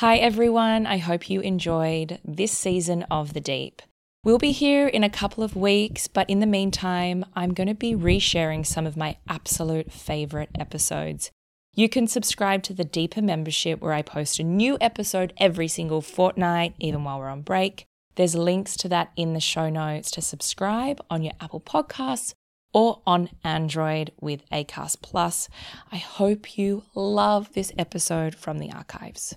Hi, everyone. I hope you enjoyed this season of The Deep. We'll be here in a couple of weeks, but in the meantime, I'm going to be resharing some of my absolute favorite episodes. You can subscribe to the Deeper membership where I post a new episode every single fortnight, even while we're on break. There's links to that in the show notes to subscribe on your Apple Podcasts or on Android with Acast Plus. I hope you love this episode from the archives.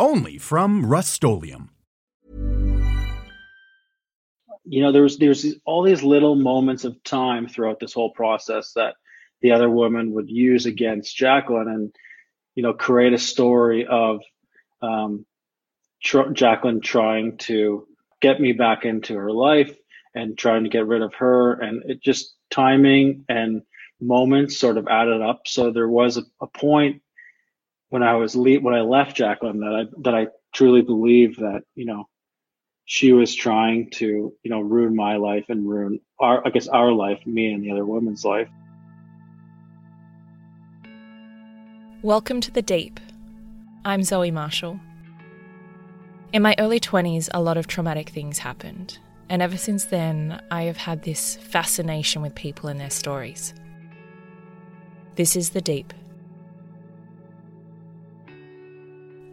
only from Rust-Oleum. You know there's there's all these little moments of time throughout this whole process that the other woman would use against Jaclyn and you know create a story of um, tr- Jaclyn trying to get me back into her life and trying to get rid of her. And it just timing and moments sort of added up. So there was a, a point when I was le- when I left Jaclyn that I that I truly believe that you know she was trying to you know ruin my life and ruin our I guess our life, me and the other woman's life. Welcome to the Deep. I'm Zoe Marshall. In my early 20s, a lot of traumatic things happened, and ever since then, I have had this fascination with people and their stories. This is The Deep.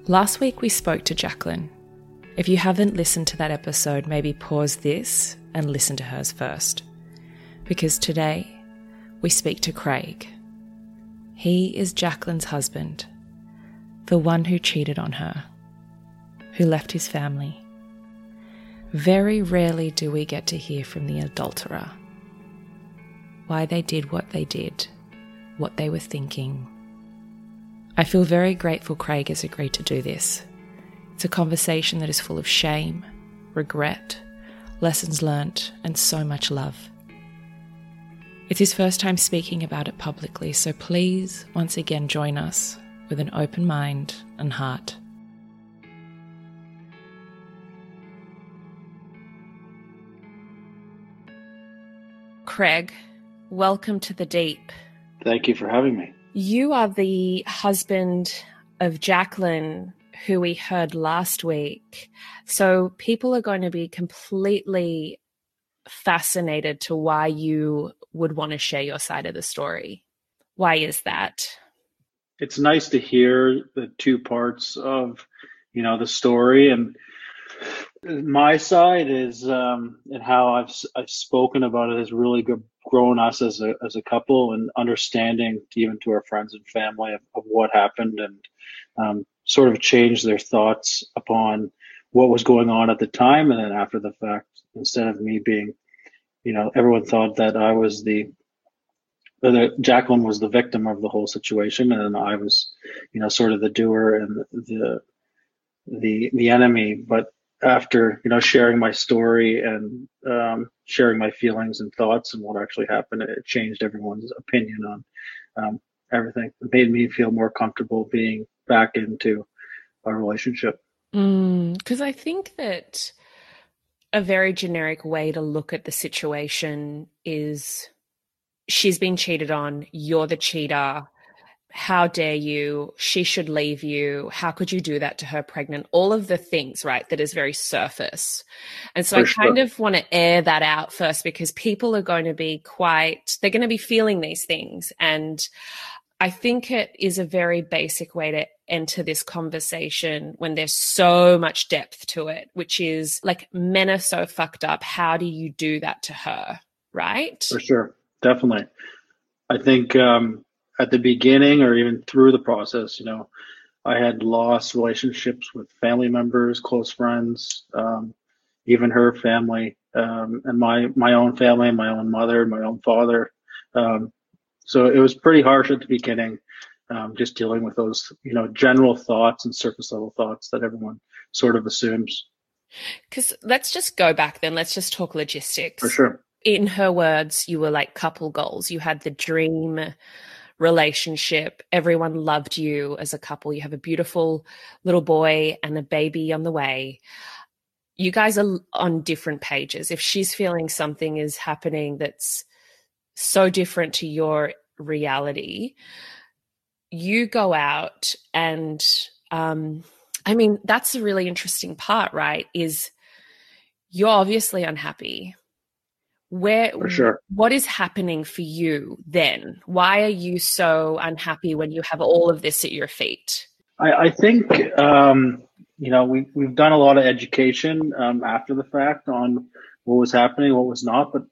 Last week we spoke to Jaclyn. If you haven't listened to that episode, maybe pause this and listen to hers first. Because today we speak to Craig. He is Jaclyn's husband, the one who cheated on her, who left his family. Very rarely do we get to hear from the adulterer. Why they did what they did, what they were thinking, I feel very grateful Craig has agreed to do this. It's a conversation that is full of shame, regret, lessons learnt, and so much love. It's his first time speaking about it publicly, so please once again join us with an open mind and heart. Craig, welcome to the deep. Thank you for having me. You are the husband of Jaclyn, who we heard last week. So people are going to be completely fascinated to why you would want to share your side of the story. Why is that? It's nice to hear the two parts of, you know, the story and my side is um, and how I've I've spoken about it has really good, grown us as a as a couple and understanding even to our friends and family of, of what happened and um, sort of changed their thoughts upon what was going on at the time and then after the fact. Instead of me being, you know, everyone thought that I was the that Jaclyn was the victim of the whole situation, and I was, you know, sort of the doer and the the the enemy. But after you know sharing my story and um, sharing my feelings and thoughts and what actually happened, it changed everyone's opinion on um, everything. It made me feel more comfortable being back into our relationship. Because mm, I think that a very generic way to look at the situation is she's been cheated on, you're the cheater, how dare you? She should leave you. How could you do that to her pregnant? All of the things, right, that is very surface. And so For I kind of want to air that out first because people are going to be quite, they're going to be feeling these things. And I think it is a very basic way to enter this conversation when there's so much depth to it, which is like men are so fucked up. How do you do that to her? Right? For sure. Definitely. I think, um, at the beginning or even through the process, you know, I had lost relationships with family members, close friends, um, even her family, um, and my my own family, my own mother, my own father. Um, so it was pretty harsh at the beginning. um, just dealing with those, you know, general thoughts and surface level thoughts that everyone sort of assumes. Because let's just go back then. Let's just talk logistics. For sure. In her words, you were like couple goals. You had the dream relationship. Everyone loved you as a couple. You have a beautiful little boy and a baby on the way. You guys are on different pages. If she's feeling something is happening that's so different to your reality, you go out and um, I mean, that's a really interesting part, right? Is you're obviously unhappy. Where sure. what is happening for you then? Why are you so unhappy when you have all of this at your feet? I, I think um, you know we we've done a lot of education um, after the fact on what was happening, what was not, but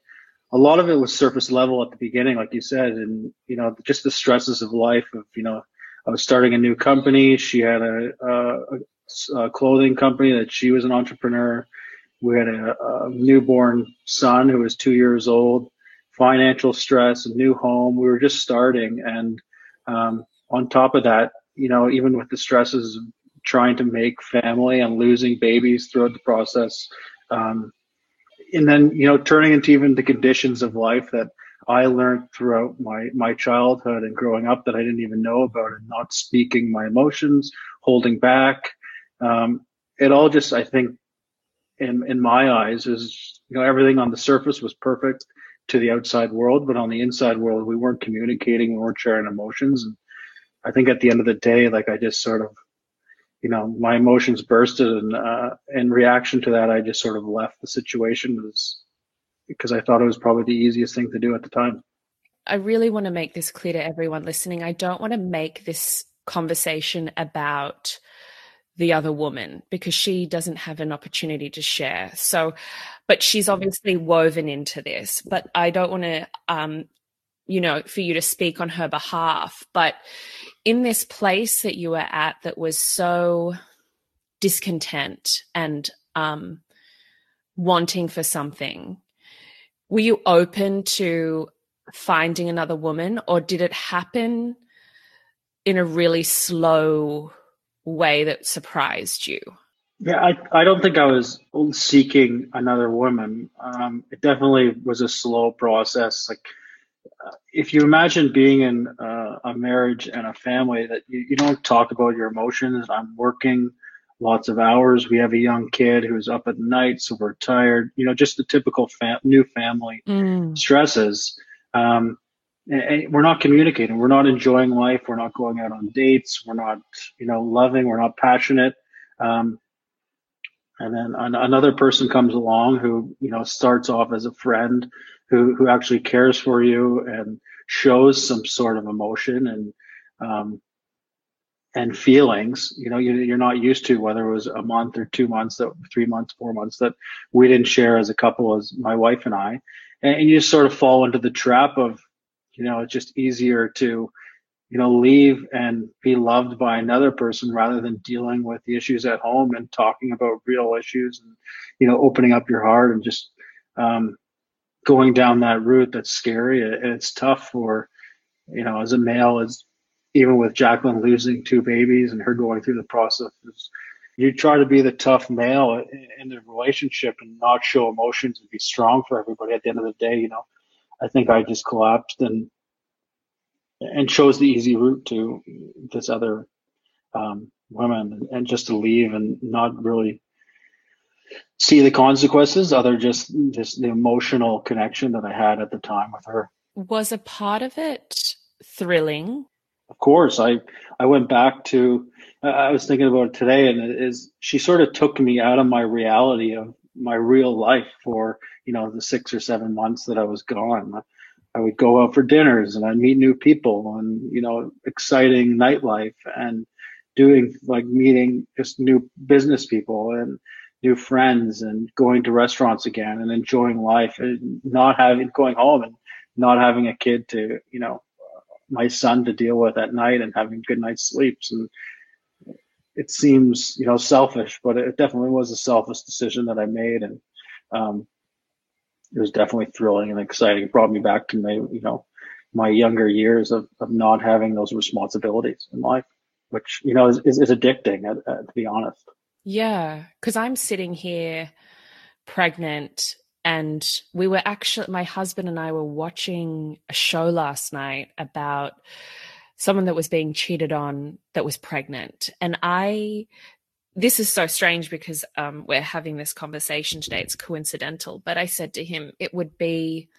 a lot of it was surface level at the beginning, like you said, and you know just the stresses of life. Of you know, I was starting a new company. She had a, a, a clothing company that she was an entrepreneur. We had a, a, newborn son who was two years old. Financial stress, a new home. We were just starting, and um, on top of that, you know, even with the stresses of trying to make family and losing babies throughout the process, um, and then you know turning into even the conditions of life that I learned throughout my my childhood and growing up that I didn't even know about and not speaking my emotions, holding back. Um, it all just I think in in my eyes is you know everything on the surface was perfect to the outside world, but on the inside world we weren't communicating, we weren't sharing emotions. And I think at the end of the day, like I just sort of you know, my emotions bursted, and uh, in reaction to that, I just sort of left the situation because I thought it was probably the easiest thing to do at the time. I really want to make this clear to everyone listening. I don't want to make this conversation about the other woman because she doesn't have an opportunity to share. So, but she's obviously woven into this. But I don't want to, um, you know, for you to speak on her behalf. But in this place that you were at that was so discontent and um, wanting for something, were you open to finding another woman or did it happen in a really slow way that surprised you? Yeah, I, I don't think I was seeking another woman. Um, it definitely was a slow process. Like, if you imagine being in uh, a marriage and a family that you, you don't talk about your emotions, I'm working lots of hours. We have a young kid who's up at night, so we're tired. You know, just the typical fam- new family mm. stresses. Um, and, we're not communicating. We're not enjoying life. We're not going out on dates. We're not, you know, loving. We're not passionate. Um, and then an, another person comes along who, you know, starts off as a friend who who actually cares for you and shows some sort of emotion and um, and feelings you know you, are not used to whether it was a month or two months that three months four months that we didn't share as a couple as my wife and i and, and you just sort of fall into the trap of you know it's just easier to you know leave and be loved by another person rather than dealing with the issues at home and talking about real issues and you know opening up your heart and just um, going down that route that's scary. And it's tough for you know as a male as even with Jaclyn losing two babies and her going through the process you try to be the tough male in the relationship and not show emotions and be strong for everybody at the end of the day you know. I think I just collapsed and and chose the easy route to this other um, woman and just to leave and not really see the consequences other just just the emotional connection that I had at the time with her. Was a part of it thrilling? Of course, I I went back to I was thinking about it today, and it is she sort of took me out of my reality of my real life for you know the six or seven months that I was gone. I would go out for dinners and I'd meet new people and you know exciting nightlife and doing like meeting just new business people and new friends and going to restaurants again and enjoying life and not having going home and not having a kid to you know my son to deal with at night and having good night's sleeps. And it seems you know selfish but it definitely was a selfish decision that i made. And um, it was definitely thrilling and exciting it brought me back to my you know my younger years of, of not having those responsibilities in life, which, you know, is, is, is addicting, uh, uh, to be honest. Yeah. Cause I'm sitting here pregnant and we were actually, my husband and I were watching a show last night about someone that was being cheated on that was pregnant. And I, this is so strange because um, we're having this conversation today. It's coincidental, but I said to him, it would be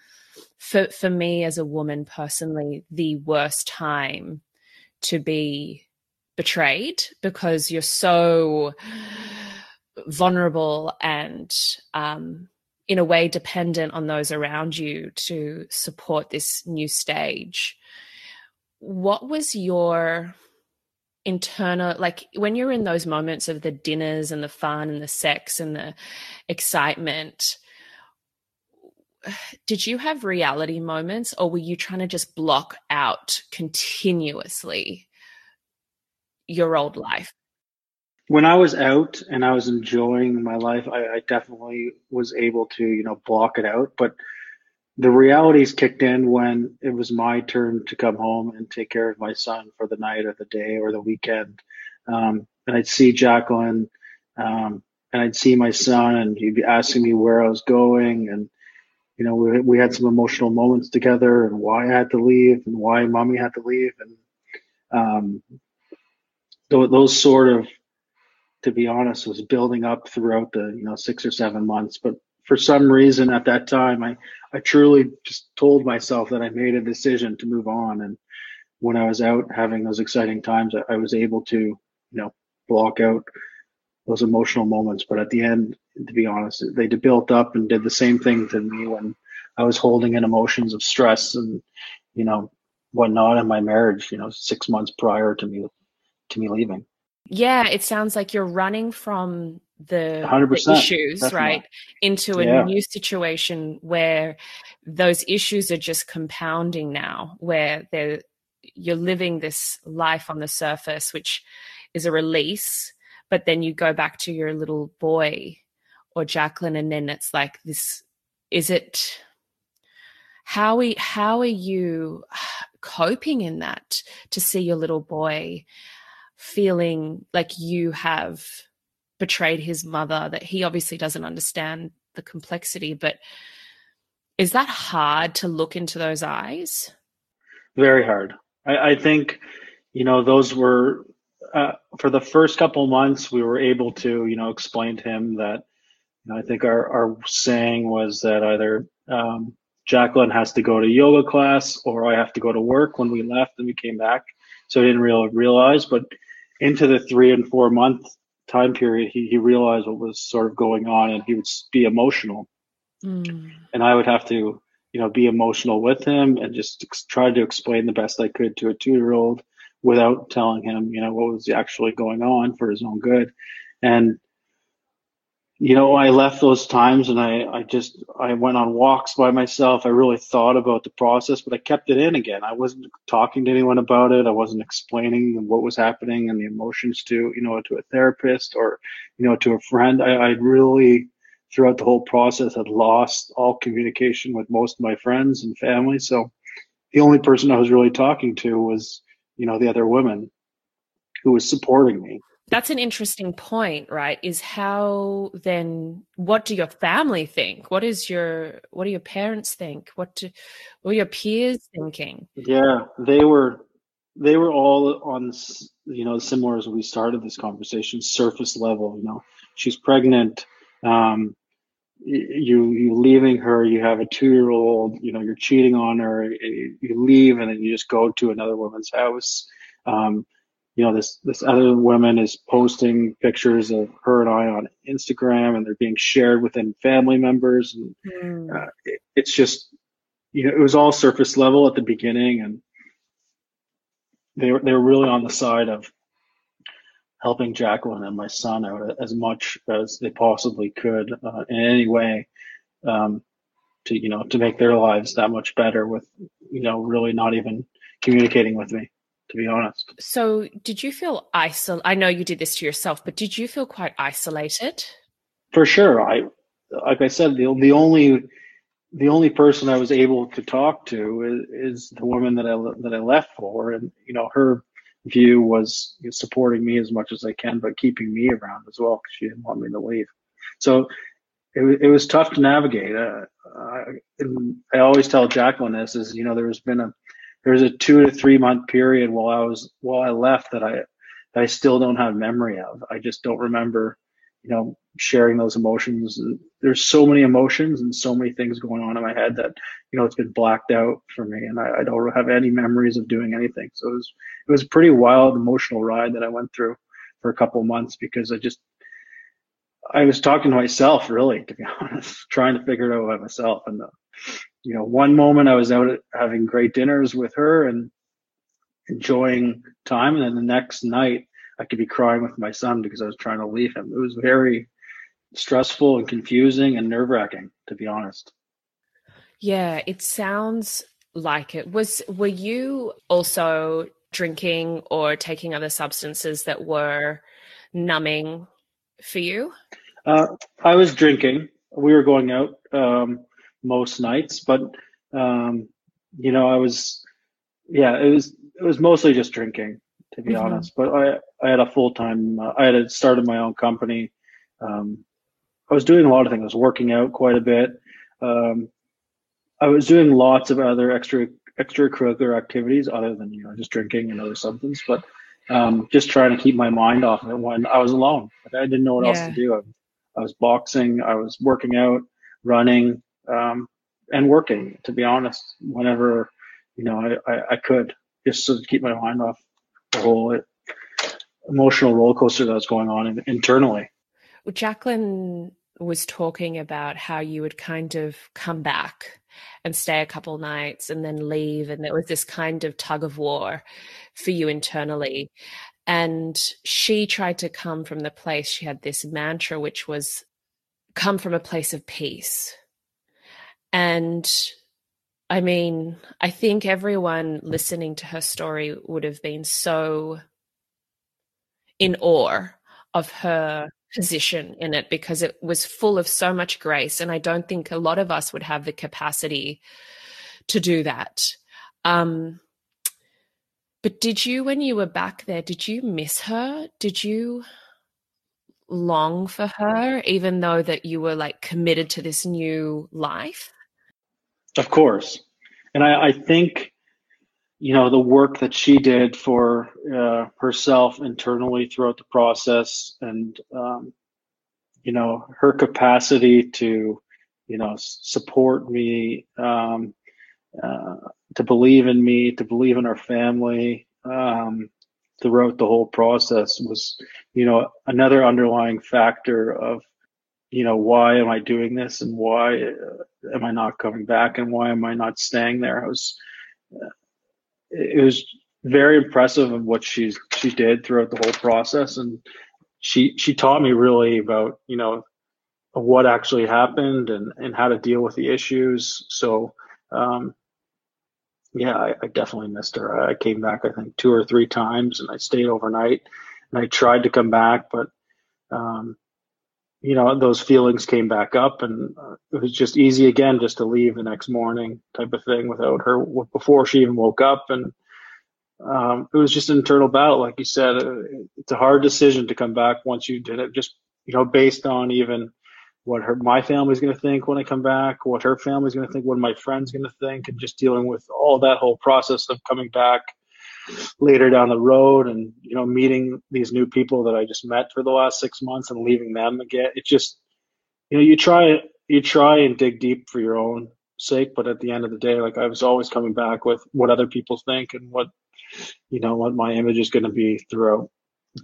for for me as a woman personally the worst time to be betrayed because you're so vulnerable and um, in a way dependent on those around you to support this new stage. What was your internal like when you're in those moments of the dinners and the fun and the sex and the excitement did you have reality moments or were you trying to just block out continuously your old life when I was out and I was enjoying my life, I, I, definitely was able to, you know, block it out. But the realities kicked in when it was my turn to come home and take care of my son for the night or the day or the weekend. Um, and I'd see Jaclyn, um, and I'd see my son, and he'd be asking me where I was going, and you know, we we had some emotional moments together, and why I had to leave, and why mommy had to leave, and um, th- those sort of to be honest, was building up throughout the you know six or seven months. But for some reason at that time, I I truly just told myself that I made a decision to move on. And when I was out having those exciting times, I, I was able to you know block out those emotional moments. But at the end, to be honest, they built up and did the same thing to me when I was holding in emotions of stress and you know whatnot in my marriage. You know, six months prior to me to me leaving. Yeah, it sounds like you're running from the, the issues, definitely. right, into a yeah. new situation where those issues are just compounding now, where they're you're living this life on the surface, which is a release, but then you go back to your little boy or Jaclyn, and then it's like this: is it? How are, how are you coping in that to see your little boy feeling like you have betrayed his mother, that he obviously doesn't understand the complexity. But is that hard to look into those eyes? Very hard. I, I think, you know, those were uh, for the first couple months, we were able to, you know, explain to him that, you know, I think our, our saying was that either um, Jaclyn has to go to yoga class or I have to go to work when we left and we came back. So I didn't really realize, but into the three and four month time period, he, he realized what was sort of going on and he would be emotional. Mm. And I would have to, you know, be emotional with him and just ex- try to explain the best I could to a two year old without telling him, you know, what was actually going on for his own good. And you know, I left those times and I, I just, I went on walks by myself. I really thought about the process, but I kept it in again. I wasn't talking to anyone about it. I wasn't explaining what was happening and the emotions to, you know, to a therapist or, you know, to a friend. I, I really, throughout the whole process, had lost all communication with most of my friends and family. So the only person I was really talking to was, you know, the other woman who was supporting me that's an interesting point right is how then what do your family think? What is your what do your parents think? What do what your peers thinking? Yeah they were they were all on you know similar as we started this conversation surface level you know. She's pregnant um you you leaving her you have a two year old you know you're cheating on her you leave and then you just go to another woman's house. Um you know this this other woman is posting pictures of her and I on Instagram, and they're being shared within family members, and mm. uh, it, it's just you know it was all surface level at the beginning, and they were they were really on the side of helping Jaclyn and my son out as much as they possibly could uh, in any way um, to you know to make their lives that much better with you know really not even communicating with me to be honest. So, did you feel isolated? I know you did this to yourself, but did you feel quite isolated? For sure. I, like I said, the the only the only person I was able to talk to is, is the woman that I that I left for, and you know her view was supporting me as much as I can, but keeping me around as well because she didn't want me to leave. So it, it was tough to navigate. Uh, I, I always tell Jaclyn this is you know there's been a there's a two to three month period while I was while I left that I that I still don't have memory of. I just don't remember you know, sharing those emotions. There's so many emotions and so many things going on in my head that, you know, it's been blacked out for me and I, I don't have any memories of doing anything. So it was, it was a pretty wild emotional ride that I went through for a couple months because I just, I was talking to myself really, to be honest, trying to figure it out by myself. And, uh, you know, one moment I was out having great dinners with her and enjoying time. And then the next night I could be crying with my son because I was trying to leave him. It was very stressful and confusing and nerve wracking, to be honest. Yeah, it sounds like it. Was were you also drinking or taking other substances that were numbing for you? Uh, I was drinking. We were going out um, most nights, but um, you know, I was, yeah, it was it was mostly just drinking to be mm-hmm. honest. But I, I had a full time, uh, I had started my own company. Um, I was doing a lot of things. I was working out quite a bit. Um, I was doing lots of other extra extracurricular activities other than you know just drinking and other substances, but um, just trying to keep my mind off of it when I was alone. Like I didn't know what yeah. else to do. I, I, was boxing, I was working out, running, um, and working. To be honest, whenever you know I, I, I could, just to keep my mind off the whole emotional roller coaster that was going on internally. Well, Jaclyn was talking about how you would kind of come back and stay a couple nights and then leave and there was this kind of tug of war for you internally and she tried to come from the place she had this mantra which was come from a place of peace and I mean, I think everyone listening to her story would have been so in awe of her position in it because it was full of so much grace. And I don't think a lot of us would have the capacity to do that. Um, but did you, when you were back there, did you miss her? Did you long for her, even though that you were like committed to this new life? Of course. And I, I think, you know, the work that she did for uh, herself internally throughout the process and, um, you know, her capacity to, you know, support me, um, uh, to believe in me, to believe in our family, um, throughout the whole process was, you know, another underlying factor of you know, why am I doing this and why uh, am I not coming back and why am I not staying there? I was, uh, it was very impressive of what she's she did throughout the whole process, and she she taught me really about you know what actually happened and and how to deal with the issues. So, um, yeah, I, I definitely missed her. I came back I think two or three times, and I stayed overnight, and I tried to come back, but um, you know, those feelings came back up and uh, it was just easy again just to leave the next morning type of thing without her before she even woke up. And um, it was just an internal battle. Like you said, uh, it's a hard decision to come back once you did it, just, you know, based on even what her, my family's going to think when I come back, what her family's going to think, what my friend's going to think, and just dealing with all that whole process of coming back later down the road and you know meeting these new people that I just met for the last six months and leaving them again. It just you know you try you try and dig deep for your own sake, but at the end of the day, like I was always coming back with what other people think and what you know what my image is going to be throughout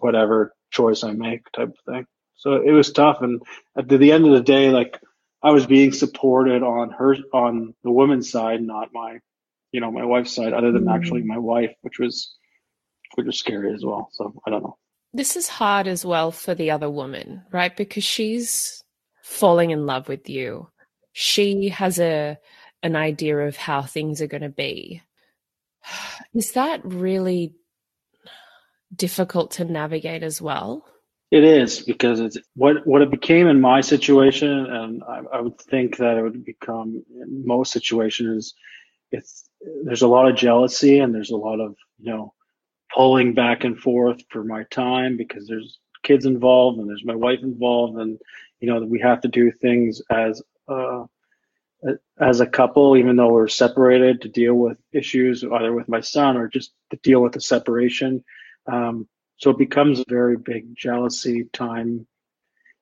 whatever choice I make, type of thing. So it was tough, and at the, end of the day, like I was being supported on her on the woman's side, not my you know my wife's side other than mm. actually my wife which was which was scary as well. So i don't know. This is hard as well for the other woman right? Because she's falling in love with you. She has a an idea of how things are going to be. Is that really difficult to navigate as well? It is because it's what what it became in my situation, and I, I would think that it would become in most situations. It's there's a lot of jealousy and there's a lot of you know pulling back and forth for my time because there's kids involved and there's my wife involved and you know we have to do things as uh, as a couple even though we're separated to deal with issues either with my son or just to deal with the separation. Um, so it becomes a very big jealousy time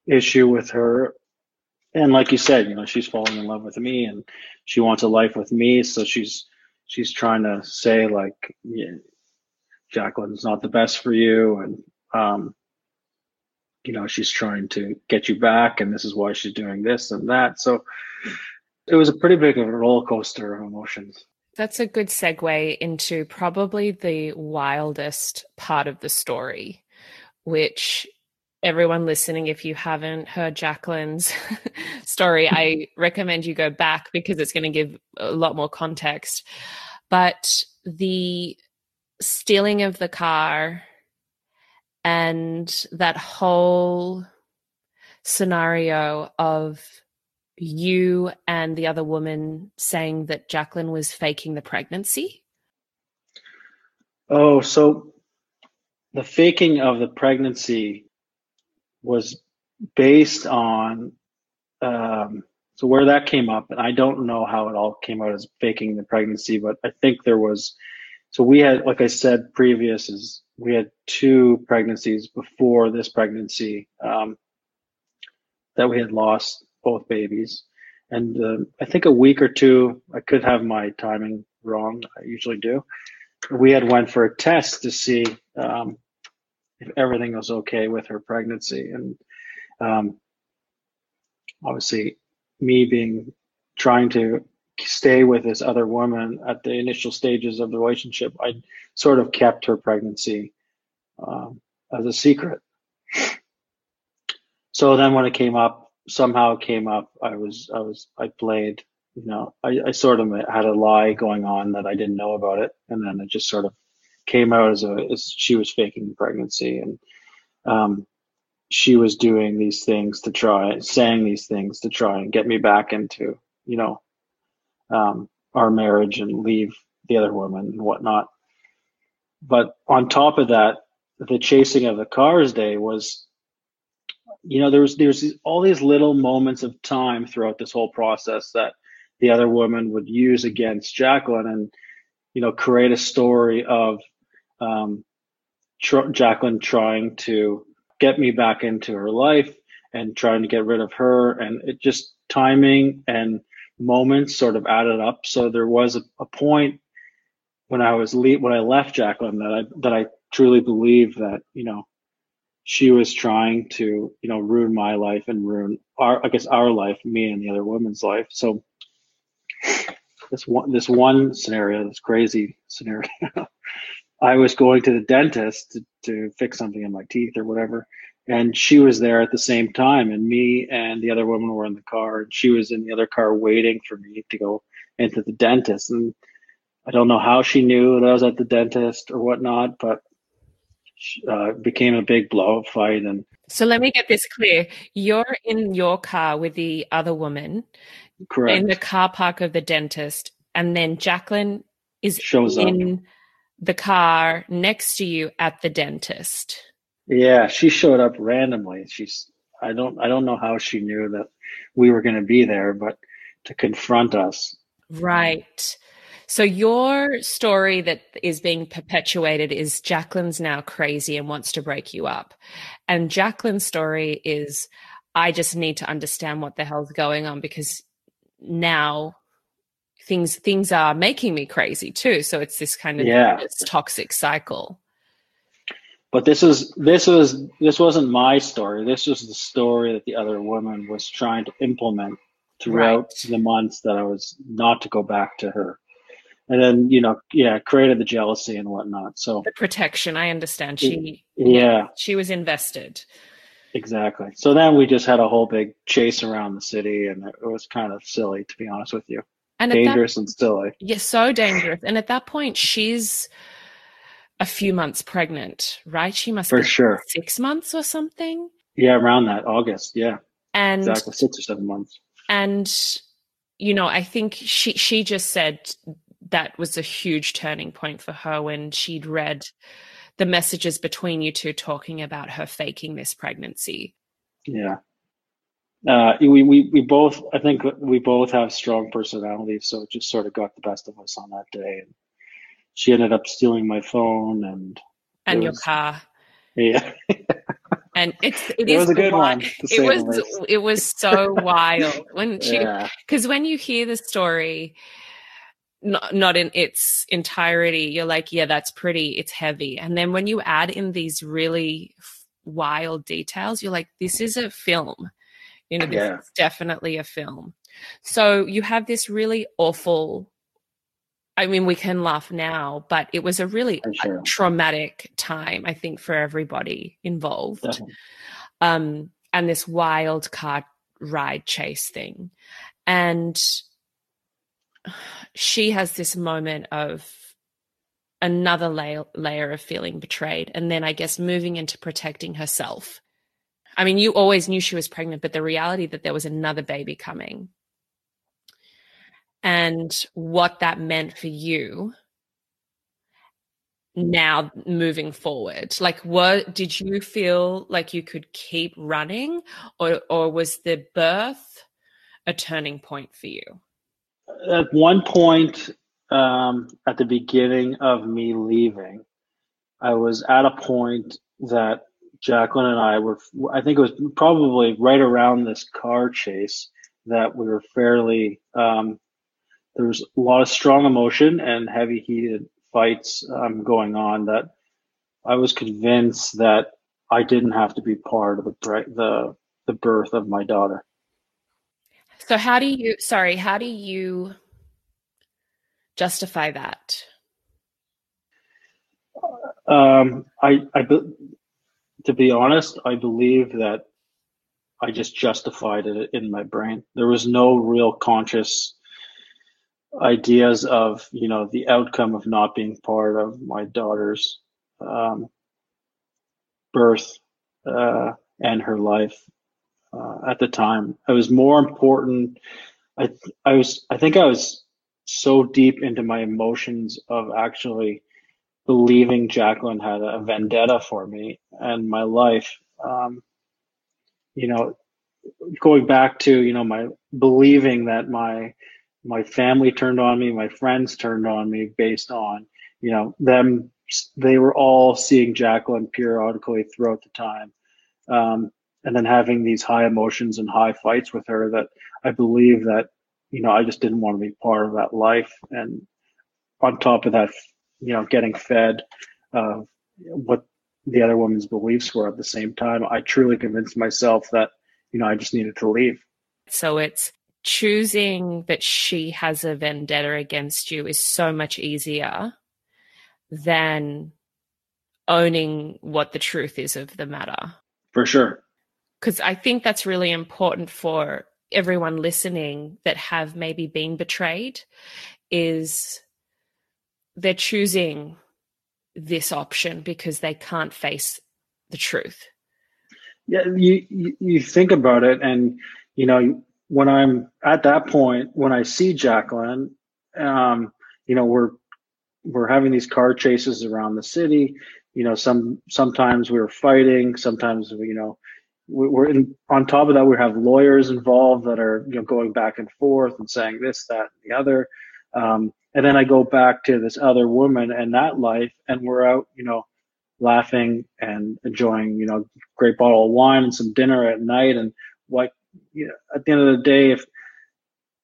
issue with her. And like you said you know she's falling in love with me and she wants a life with me so she's she's trying to say like yeah, Jaclyn's not the best for you, and um, you know she's trying to get you back, and this is why she's doing this and that. So it was a pretty big roller coaster of emotions. That's a good segue into probably the wildest part of the story, which everyone listening, if you haven't heard Jaclyn's story, I recommend you go back because it's going to give a lot more context. But the stealing of the car and that whole scenario of you and the other woman saying that Jaclyn was faking the pregnancy? Oh, so the faking of the pregnancy was based on um, so where that came up, and I don't know how it all came out as faking the pregnancy, but I think there was so we had, like I said previous, is we had two pregnancies before this pregnancy um, that we had lost both babies, and uh, I think a week or two. I could have my timing wrong. I usually do. We had went for a test to see um, if everything was okay with her pregnancy, and um, obviously, me being trying to stay with this other woman at the initial stages of the relationship, I sort of kept her pregnancy um, as a secret. So then when it came up, somehow it came up, I was, I was, I played, you know, I, I sort of had a lie going on that I didn't know about it. And then it just sort of came out as a, as she was faking pregnancy and, um, she was doing these things to try, saying these things to try and get me back into, you know, um, our marriage and leave the other woman and whatnot. But on top of that, the chasing of the cars day was, you know, there was there's all these little moments of time throughout this whole process that the other woman would use against Jaclyn and, you know, create a story of um, tr- Jaclyn trying to get me back into her life and trying to get rid of her and it just timing and moments sort of added up. So there was a, a point when I was le- when I left Jaclyn that I that I truly believe that you know she was trying to you know ruin my life and ruin our I guess our life, me and the other woman's life. So this one this one scenario, this crazy scenario, I was going to the dentist to, to fix something in my teeth or whatever, and she was there at the same time and me and the other woman were in the car and she was in the other car waiting for me to go into the dentist and i don't know how she knew that i was at the dentist or whatnot but uh, became a big blow fight and so let me get this clear. You're in your car with the other woman correct in the car park of the dentist and then Jaclyn is Shows in up. the car next to you at the dentist Yeah, she showed up randomly. She's I don't I don't know how she knew that we were going to be there, but to confront us. Right. So your story that is being perpetuated is Jaclyn's now crazy and wants to break you up. And Jaclyn's story is I just need to understand what the hell's going on because now things things are making me crazy too. So it's this kind of Yeah. this toxic cycle. But this is this was this wasn't my story. This was the story that the other woman was trying to implement throughout Right. the months that I was not to go back to her. And then, you know, yeah, created the jealousy and whatnot. So The protection, I understand. She yeah, she was invested. Exactly. So then we just had a whole big chase around the city and it was kind of silly to be honest with you. And at that Dangerous and silly. Yeah, so dangerous. And at that point, she's a few months pregnant, right? She must For be sure. six months or something. Yeah, around that August. Yeah, And exactly six or seven months. and you know, I think she she just said that was a huge turning point for her when she'd read the messages between you two talking about her faking this pregnancy. Yeah. Uh, we, we, we both, I think we both have strong personalities, so it just sort of got the best of us on that day. And she ended up stealing my phone, and And your was- car. yeah, And it's it was a good wi- one, It was least. it was so wild when she yeah, because when you hear the story not, not in its entirety you're like yeah that's pretty it's heavy and then when you add in these really wild details you're like this is a film you know this Yeah. is definitely a film so you have this really awful i mean we can laugh now but it was a really sure. traumatic time i think for everybody involved definitely. um, and this wild car ride chase thing. And she has this moment of another layer, layer of feeling betrayed. And then I guess moving into protecting herself. I mean, you always knew she was pregnant, but the reality that there was another baby coming and what that meant for you now moving forward like what did you feel like you could keep running or or was the birth a turning point for you At one point, um, at the beginning of me leaving, I was at a point that Jaclyn and I were, I think it was probably right around this car chase that we were fairly, um, there was a lot of strong emotion and heavy heated fights um, going on that I was convinced that I didn't have to be part of the, the, the birth of my daughter. So how do you sorry how do you justify that Um, I, I, to be honest, I believe that I just justified it in my brain. There was no real conscious ideas of, you know, the outcome of not being part of my daughter's um, birth uh, and her life uh, at the time. It was more important. I, I was, I think I was so deep into my emotions of actually believing Jaclyn had a vendetta for me and my life. Um, you know, going back to you know my believing that my my family turned on me, my friends turned on me based on you know them. They were all seeing Jaclyn periodically throughout the time, um, and then having these high emotions and high fights with her. That I believe that you know I just didn't want to be part of that life, and on top of that, you know, getting fed uh, what the other woman's beliefs were at the same time. I truly convinced myself that, you know, I just needed to leave. so it's choosing that she has a vendetta against you is so much easier than owning what the truth is of the matter For sure. Because I think that's really important for everyone listening that have maybe been betrayed is they're choosing this option because they can't face the truth. Yeah, you, you think about it, and you know when I'm at that point, when I see Jaclyn, um, you know we're we're having these car chases around the city. You know, some sometimes we were fighting, sometimes you know we're in. On top of that, we have lawyers involved that are you know going back and forth and saying this, that, and the other. Um, and then I go back to this other woman and that life, and we're out, you know, laughing and enjoying, you know, great bottle of wine and some dinner at night. And what, you know, at the end of the day, if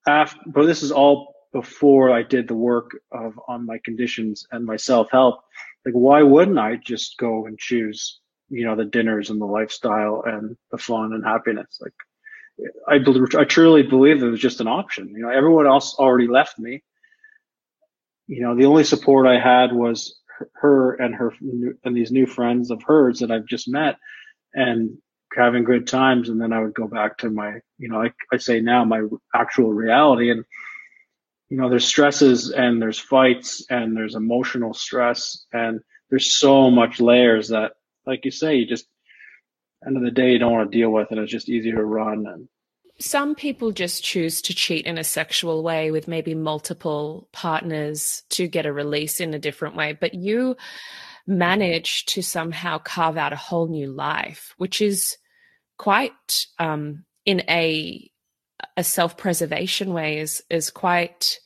after, but this is all before I did the work of on my conditions and my self help. Like, why wouldn't I just go and choose, you know, the dinners and the lifestyle and the fun and happiness? Like, I believe, I truly believe it was just an option. You know, everyone else already left me. You know, the only support I had was her and her and these new friends of hers that I've just met and having good times. And then I would go back to my, you know, I, I say now my actual reality. And, you know, there's stresses and there's fights and there's emotional stress and there's so much layers that, like you say, you just end of the day you don't want to deal with, and it's just easier to run. And some people just choose to cheat in a sexual way with maybe multiple partners to get a release in a different way, but you manage to somehow carve out a whole new life, which is quite um, in a a self preservation way is is quite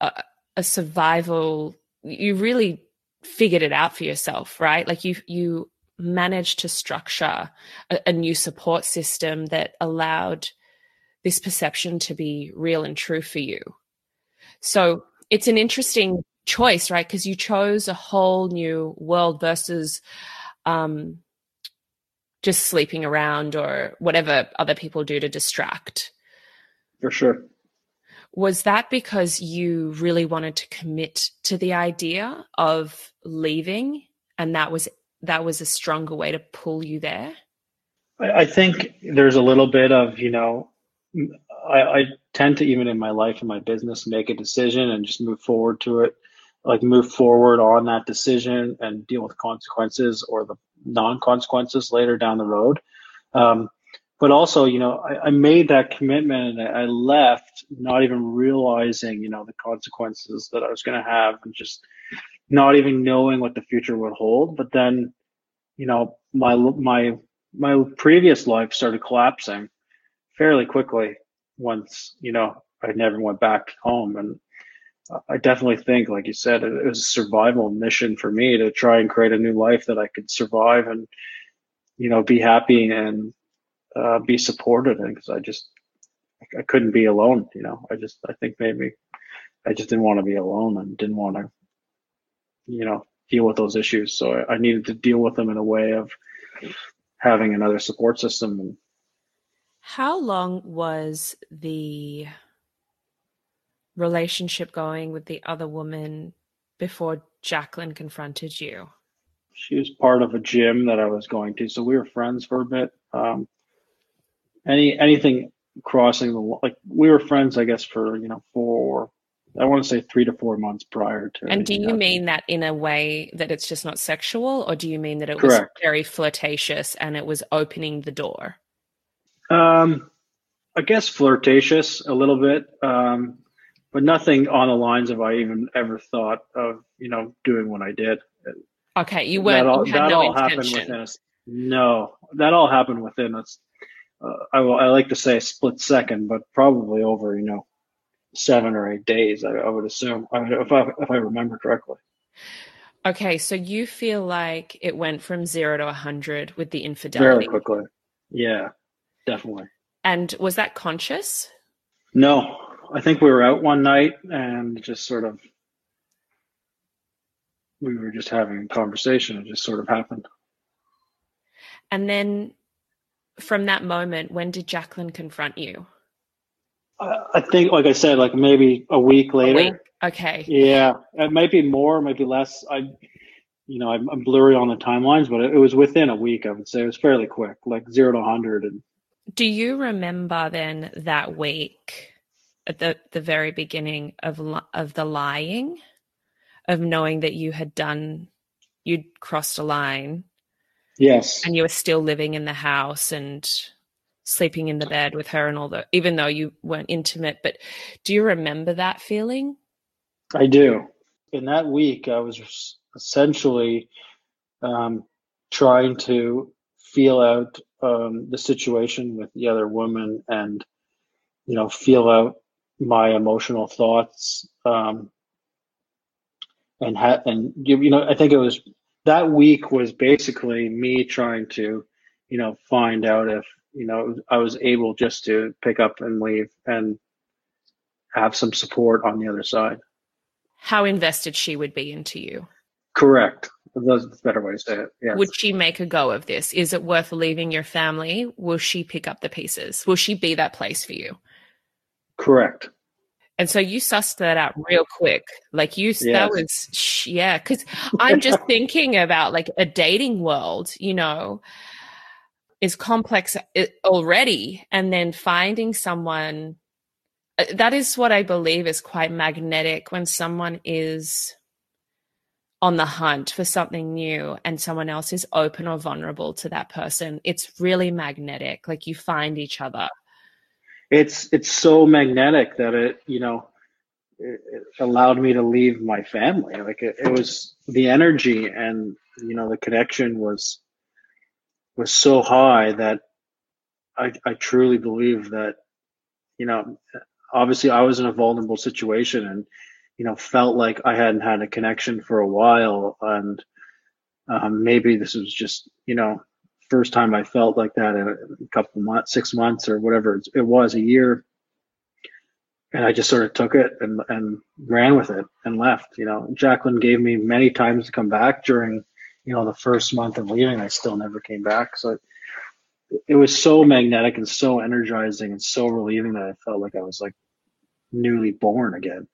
a, a survival. You really figured it out for yourself, right? Like you you managed to structure a, a new support system that allowed this perception to be real and true for you. So it's an interesting choice, right? Because you chose a whole new world versus um, just sleeping around or whatever other people do to distract. For sure. Was that because you really wanted to commit to the idea of leaving and that was that was a stronger way to pull you there? I, think there's a little bit of, you know, I, I tend to even in my life and my business make a decision and just move forward to it like move forward on that decision and deal with consequences or the non-consequences later down the road um, but also you know I, I, made that commitment and i left not even realizing you know the consequences that i was going to have and just not even knowing what the future would hold. But then, you know, my my my previous life started collapsing fairly quickly once you know I never went back home, and I definitely think, like you said, it was a survival mission for me to try and create a new life that I could survive and you know be happy and uh, be supported in because I just I couldn't be alone. You know, I just I think maybe I just didn't want to be alone and didn't want to you know, deal with those issues. So I, I needed to deal with them in a way of having another support system. And how long was the relationship going with the other woman before Jaclyn confronted you? She was part of a gym that I was going to, so we were friends for a bit. Um, any anything crossing the like we were friends, I guess, for you know four I want to say three to four months prior to. And do you mean that in a way that it's just not sexual, or do you mean that it Correct. was very flirtatious and it was opening the door? Um, I guess flirtatious a little bit, um, but nothing on the lines of I even ever thought of, you know, doing what I did. Okay, you weren't. That all, that no all happened within us. No, that all happened within us. Uh, I, I like to say a split second, but probably over, you know, seven or eight days. I, I would assume, I if I if I remember correctly. Okay, so you feel like it went from zero to a hundred with the infidelity very quickly. Yeah, definitely. And was that conscious? No, I think we were out one night and just sort of we were just having a conversation. It just sort of happened. And then from that moment, when did Jaclyn confront you? I think, like I said, like maybe a week later. A week? Okay. Yeah, it might be more, maybe less. I, you know, I'm, I'm, blurry on the timelines, but it, it was within a week. I would say it was fairly quick, like zero to hundred. And do you remember then that week at the the very beginning of of the lying, of knowing that you had done, you'd crossed a line. Yes. And you were still living in the house and sleeping in the bed with her and all the even though you weren't intimate but do you remember that feeling i do in that week i was essentially um, trying to feel out um, the situation with the other woman and you know feel out my emotional thoughts um, and ha- and you know i think it was that week was basically me trying to you know find out if you know, I was able just to pick up and leave and have some support on the other side. How invested she would be into you. Correct. That's the better way to say it. Yes. Would she make a go of this? Is it worth leaving your family? Will she pick up the pieces? Will she be that place for you? Correct. And so you sussed that out real quick. Like you, yes. that was, yeah. Cause I'm just thinking about like a dating world, you know, is complex uh, already and then finding someone uh, that is what i believe is quite magnetic when someone is on the hunt for something new and someone else is open or vulnerable to that person, it's really magnetic. Like you find each other. It's it's so magnetic that it, you know, it, allowed me to leave my family. Like it, it was the energy and you know the connection was was so high that I I truly believe that you know obviously I was in a vulnerable situation and you know, felt like I hadn't had a connection for a while, and um, maybe this was just, you know, first time I felt like that in a couple months, six months or whatever it was, a year. And I just sort of took it and, and ran with it and left. You know, Jaclyn gave me many times to come back during, you know, the first month of leaving. I still never came back. So it, it was so magnetic and so energizing and so relieving that I felt like I was like newly born again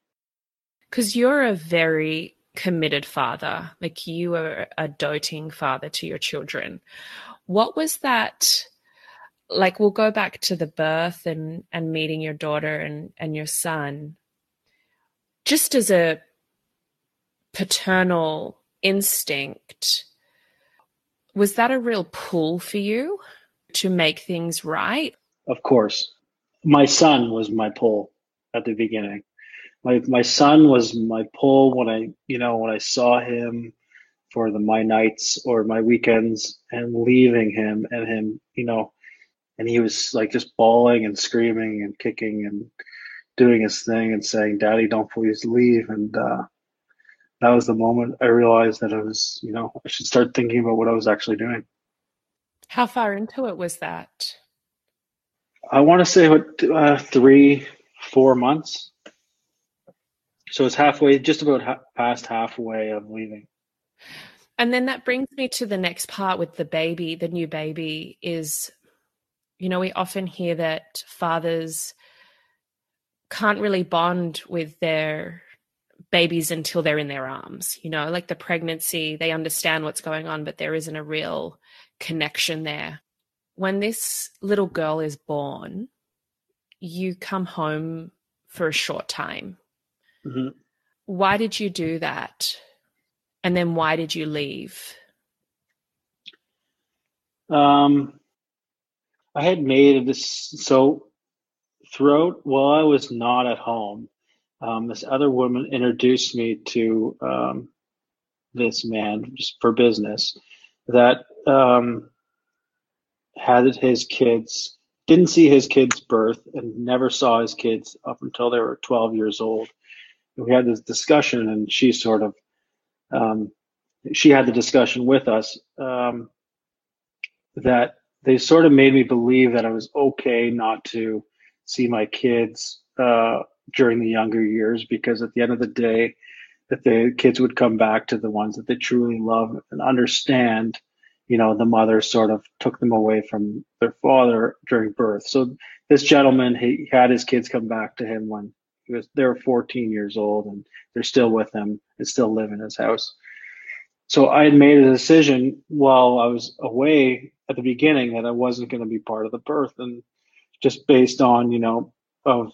because you're a very committed father like you are a doting father to your children what was that like we'll go back to the birth and and meeting your daughter and and your son. Just as a paternal instinct was that a real pull for you to make things right? Of course. My son was my pull at the beginning. My my son was my pull when I you know when I saw him for the my nights or my weekends and leaving him and him you know and he was like just bawling and screaming and kicking and doing his thing and saying daddy don't please leave. And uh, that was the moment I realized that I was you know I should start thinking about what I was actually doing. How far into it was that? I want to say what uh, three four months. So it's halfway, just about ha- past halfway of leaving. And then that brings me to the next part with the baby, the new baby is, you know, we often hear that fathers can't really bond with their babies until they're in their arms, you know, like the pregnancy, they understand what's going on, but there isn't a real connection there. When this little girl is born, you come home for a short time Mm-hmm. Why did you do that? And then why did you leave? Um, I had made this so throughout while I was not at home, um, this other woman introduced me to um, this man just for business that um, had his kids, didn't see his kids' birth and never saw his kids up until they were 12 years old we had this discussion, and she sort of um, she had the discussion with us um, that they sort of made me believe that I was okay not to see my kids uh, during the younger years because at the end of the day, that the kids would come back to the ones that they truly love and understand. You know, the mother sort of took them away from their father during birth. So this gentleman, he had his kids come back to him when he was they were 14 years old and they're still with him and still live in his house. So I had made a decision while I was away at the beginning that I wasn't going to be part of the birth and just based on, you know, of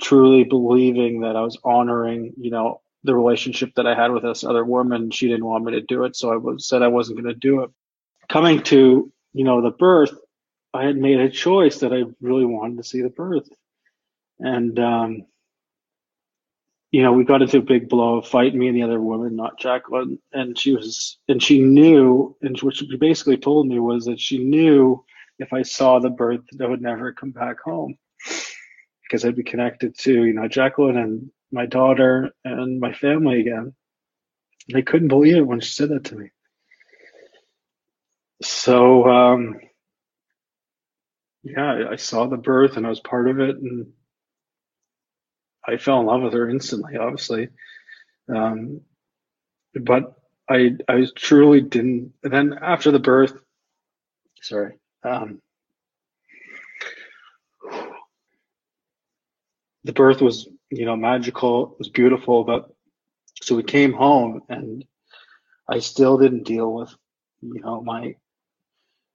truly believing that I was honoring, you know, the relationship that I had with this other woman. She didn't want me to do it, so I was, said I wasn't going to do it. Coming to, you know, the birth, I had made a choice that I really wanted to see the birth. And um, you know, we got into a big blow of fight, me and the other woman, not Jaclyn. And she was, and she knew, and what she basically told me was that she knew if I saw the birth, that I would never come back home because I'd be connected to, you know, Jaclyn and my daughter and my family again. And I couldn't believe it when she said that to me. So, um, yeah, I saw the birth and I was part of it. And I fell in love with her instantly, obviously. Um, but I I truly didn't. And then after the birth, sorry. Um, the birth was you know magical. It was beautiful, but so we came home and I still didn't deal with you know my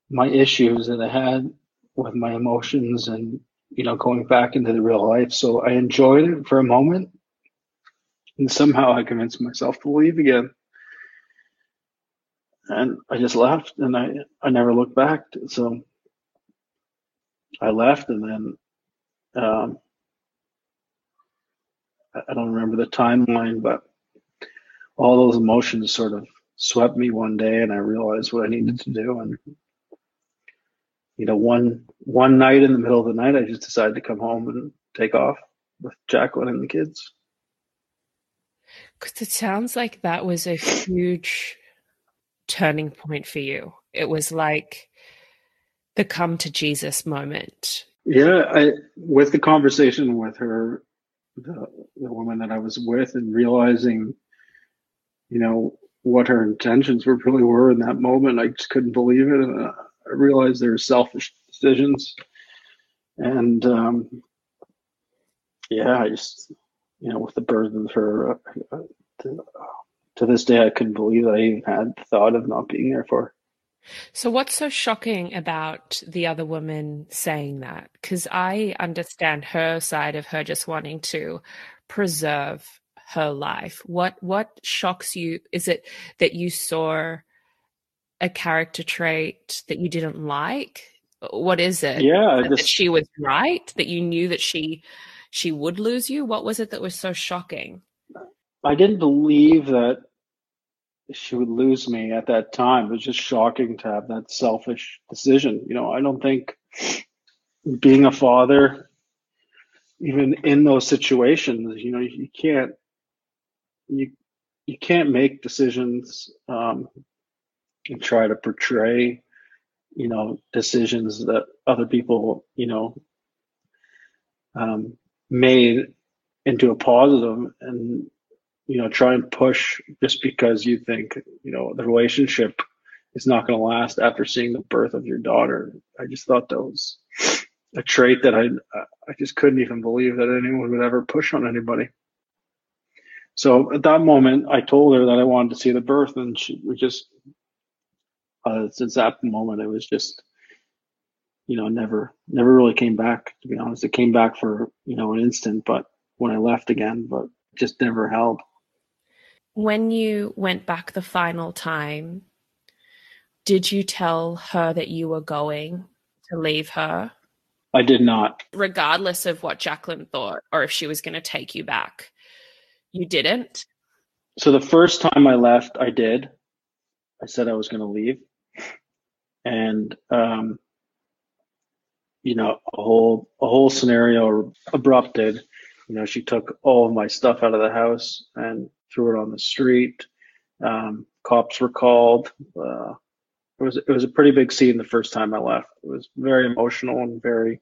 my issues that I had with my emotions and you know, going back into the real life. So I enjoyed it for a moment. And somehow I convinced myself to leave again. and I just left, and I I never looked back. So I left, and then um, I don't remember the timeline, but all those emotions sort of swept me one day, and I realized what I needed to do. And you know, one one night in the middle of the night, I just decided to come home and take off with Jaclyn and the kids. Because it sounds like that was a huge turning point for you. It was like the come to Jesus moment. Yeah, I with the conversation with her, the, the woman that I was with, and realizing, you know, what her intentions were really were in that moment, I just couldn't believe it. And uh, I realized they were selfish decisions, and um, yeah, I just, you know, with the birth of her, uh, to, to this day, I couldn't believe I even had the thought of not being there for. Her. So, what's so shocking about the other woman saying that? Because I understand her side of her just wanting to preserve her life. What what shocks you? Is it that you saw a character trait that you didn't like? What is it? Yeah, that, just, she was right. That you knew that she she would lose you. What was it that was so shocking? I didn't believe that she would lose me at that time. It was just shocking to have that selfish decision. You know, I don't think being a father, even in those situations, you know, you can't you you can't make decisions um, and try to portray, you know, decisions that other people, you know, um, made into a positive and you know, try and push just because you think, you know, the relationship is not going to last after seeing the birth of your daughter. I just thought that was a trait that I I just couldn't even believe that anyone would ever push on anybody. So at that moment, I told her that I wanted to see the birth, and she we just uh, since that moment, it was just you know never never really came back. To be honest, it came back for you know an instant, but when I left again, but just never held when you went back the final time, did you tell her that you were going to leave her? I did not. Regardless of what Jaclyn thought or if she was going to take you back, you didn't? So the first time I left, I did. I said I was going to leave. And, um, you know, a whole, a whole scenario abrupted. You know, she took all of my stuff out of the house and threw it on the street. Um, cops were called. Uh, it was it was a pretty big scene the first time I left. It was very emotional and very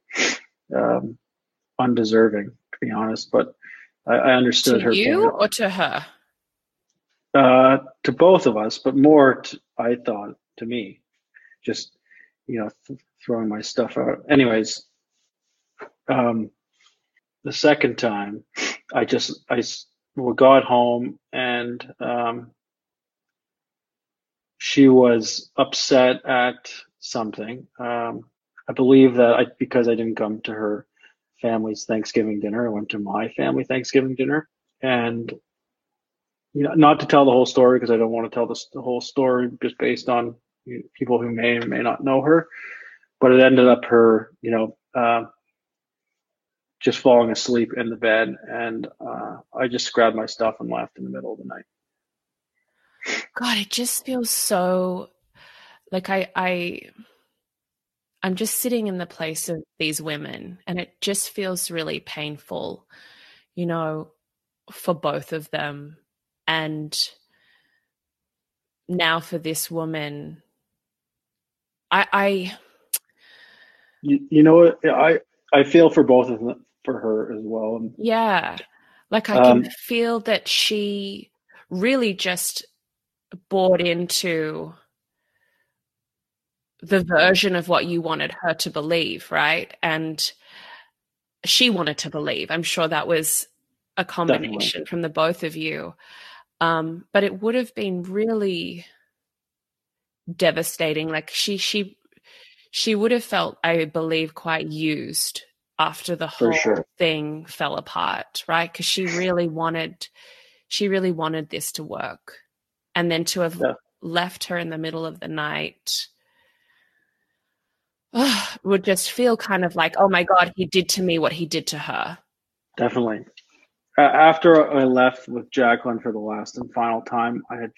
um, undeserving, to be honest. But I, I understood to her. You or to her? Uh, to both of us, but more, to, I thought, to me. Just you know, th- throwing my stuff out. Anyways, um, the second time, I just I we got home and um, she was upset at something. Um, I believe that I, because I didn't come to her family's Thanksgiving dinner, I went to my family Thanksgiving dinner, and you know, not to tell the whole story because I don't want to tell this, the whole story just based on people who may or may not know her, but it ended up her, you know, uh, just falling asleep in the bed, and uh, I just grabbed my stuff and left in the middle of the night. God, it just feels so like I I I'm just sitting in the place of these women, and it just feels really painful, you know, for both of them, and now for this woman. I, I you, you know what I I feel for both of them for her as well. Yeah. Like I can um, feel that she really just bought into the version of what you wanted her to believe, right? And she wanted to believe. I'm sure that was a combination definitely. from the both of you. Um, but it would have been really devastating. Like she she she would have felt, I believe, quite used after the whole sure. thing fell apart, right? Because she really wanted, she really wanted this to work, and then to have yeah. left her in the middle of the night would just feel kind of like, oh my God, he did to me what he did to her. Definitely. Uh, after I left with Jaclyn for the last and final time, I had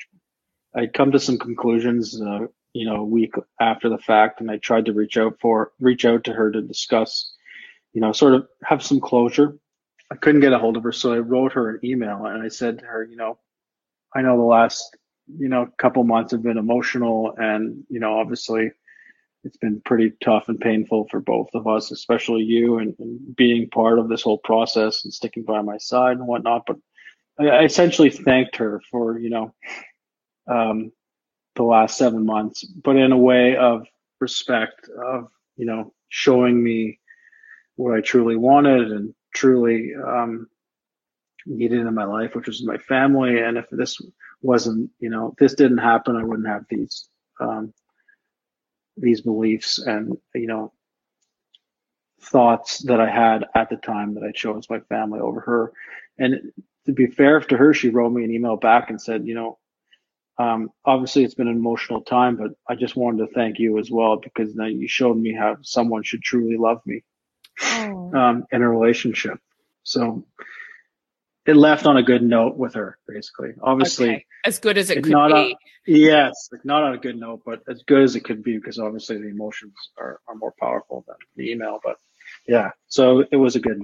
I'd come to some conclusions, uh, you know, a week after the fact, and I tried to reach out for reach out to her to discuss, you know, sort of have some closure. I couldn't get a hold of her, so I wrote her an email and I said to her, you know, I know the last, you know, couple months have been emotional, and you know, obviously it's been pretty tough and painful for both of us, especially you, and, and, being part of this whole process and sticking by my side and whatnot. But I, I essentially thanked her for, you know, um, the last seven months, but in a way of respect, of, you know, showing me what I truly wanted and truly um, needed in my life, which was my family. And if this wasn't, you know, if this didn't happen, I wouldn't have these um, these beliefs and you know thoughts that I had at the time that I chose my family over her. And to be fair to her, she wrote me an email back and said, you know, um, obviously it's been an emotional time, but I just wanted to thank you as well because now you showed me how someone should truly love me oh. um, in a relationship. So it left on a good note with her, basically. Obviously, okay. as good as it could not be. A, yes, like not on a good note, but as good as it could be, because obviously the emotions are, are more powerful than the email. But yeah, so it was a good,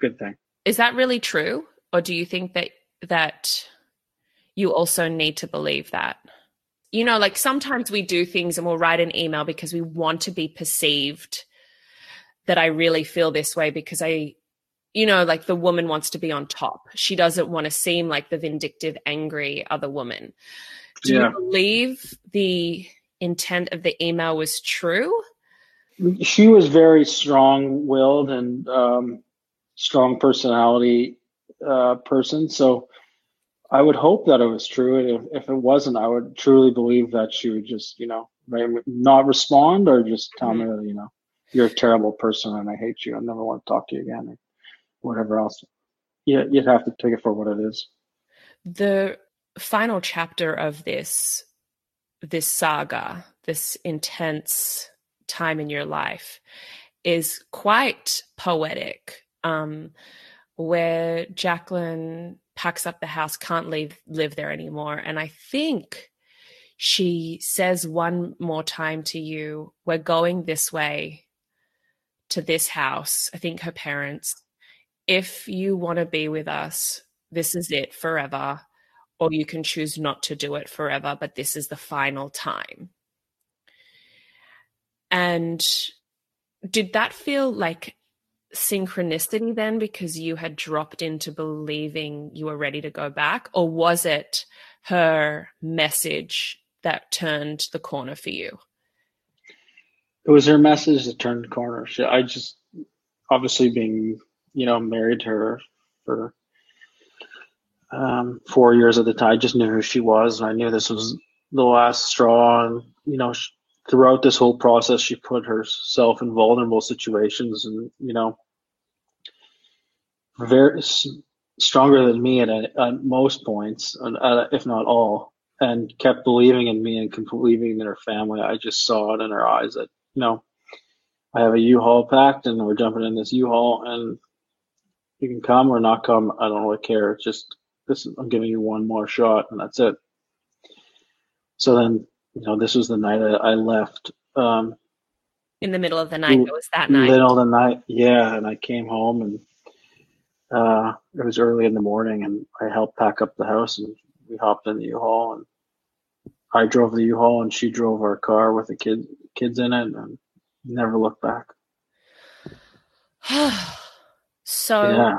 good thing. Is that really true, or do you think that that you also need to believe that? You know, like sometimes we do things and we'll write an email because we want to be perceived that I really feel this way because I you know, like the woman wants to be on top. She doesn't want to seem like the vindictive, angry other woman. Do yeah. you believe the intent of the email was true? She was very strong willed and um, strong personality uh, person. So I would hope that it was true. And if, if it wasn't, I would truly believe that she would just, you know, not respond or just tell mm-hmm. me, you know, you're a terrible person and I hate you. I never want to talk to you again or whatever else. Yeah, you'd have to take it for what it is. The final chapter of this this saga, this intense time in your life, is quite poetic. Um, where Jaclyn packs up the house, can't leave live there anymore, and I think she says one more time to you, "We're going this way." to this house. I think her parents if you want to be with us, this is it forever, or you can choose not to do it forever, but this is the final time. And did that feel like synchronicity then because you had dropped into believing you were ready to go back? Or was it her message that turned the corner for you? It was her message that turned the corner. I just, obviously, being you know, married her for um, four years at the time. I just knew who she was, and I knew this was the last straw. And you know, she, throughout this whole process, she put herself in vulnerable situations, and you know, very stronger than me at, at most points, uh, if not all, and kept believing in me and believing in her family. I just saw it in her eyes that you know. I have a U-Haul packed and we're jumping in this U-Haul and you can come or not come. I don't really care. It's just this. I'm giving you one more shot, and that's it. So then, you know, this was the night I, I left. Um, in the middle of the night. It was that night. Middle of the night, yeah. And I came home, and uh, it was early in the morning, and I helped pack up the house, and we hopped in the U-Haul, and I drove the U-Haul, and she drove our car with the kids kids in it, and never looked back. So. Yeah.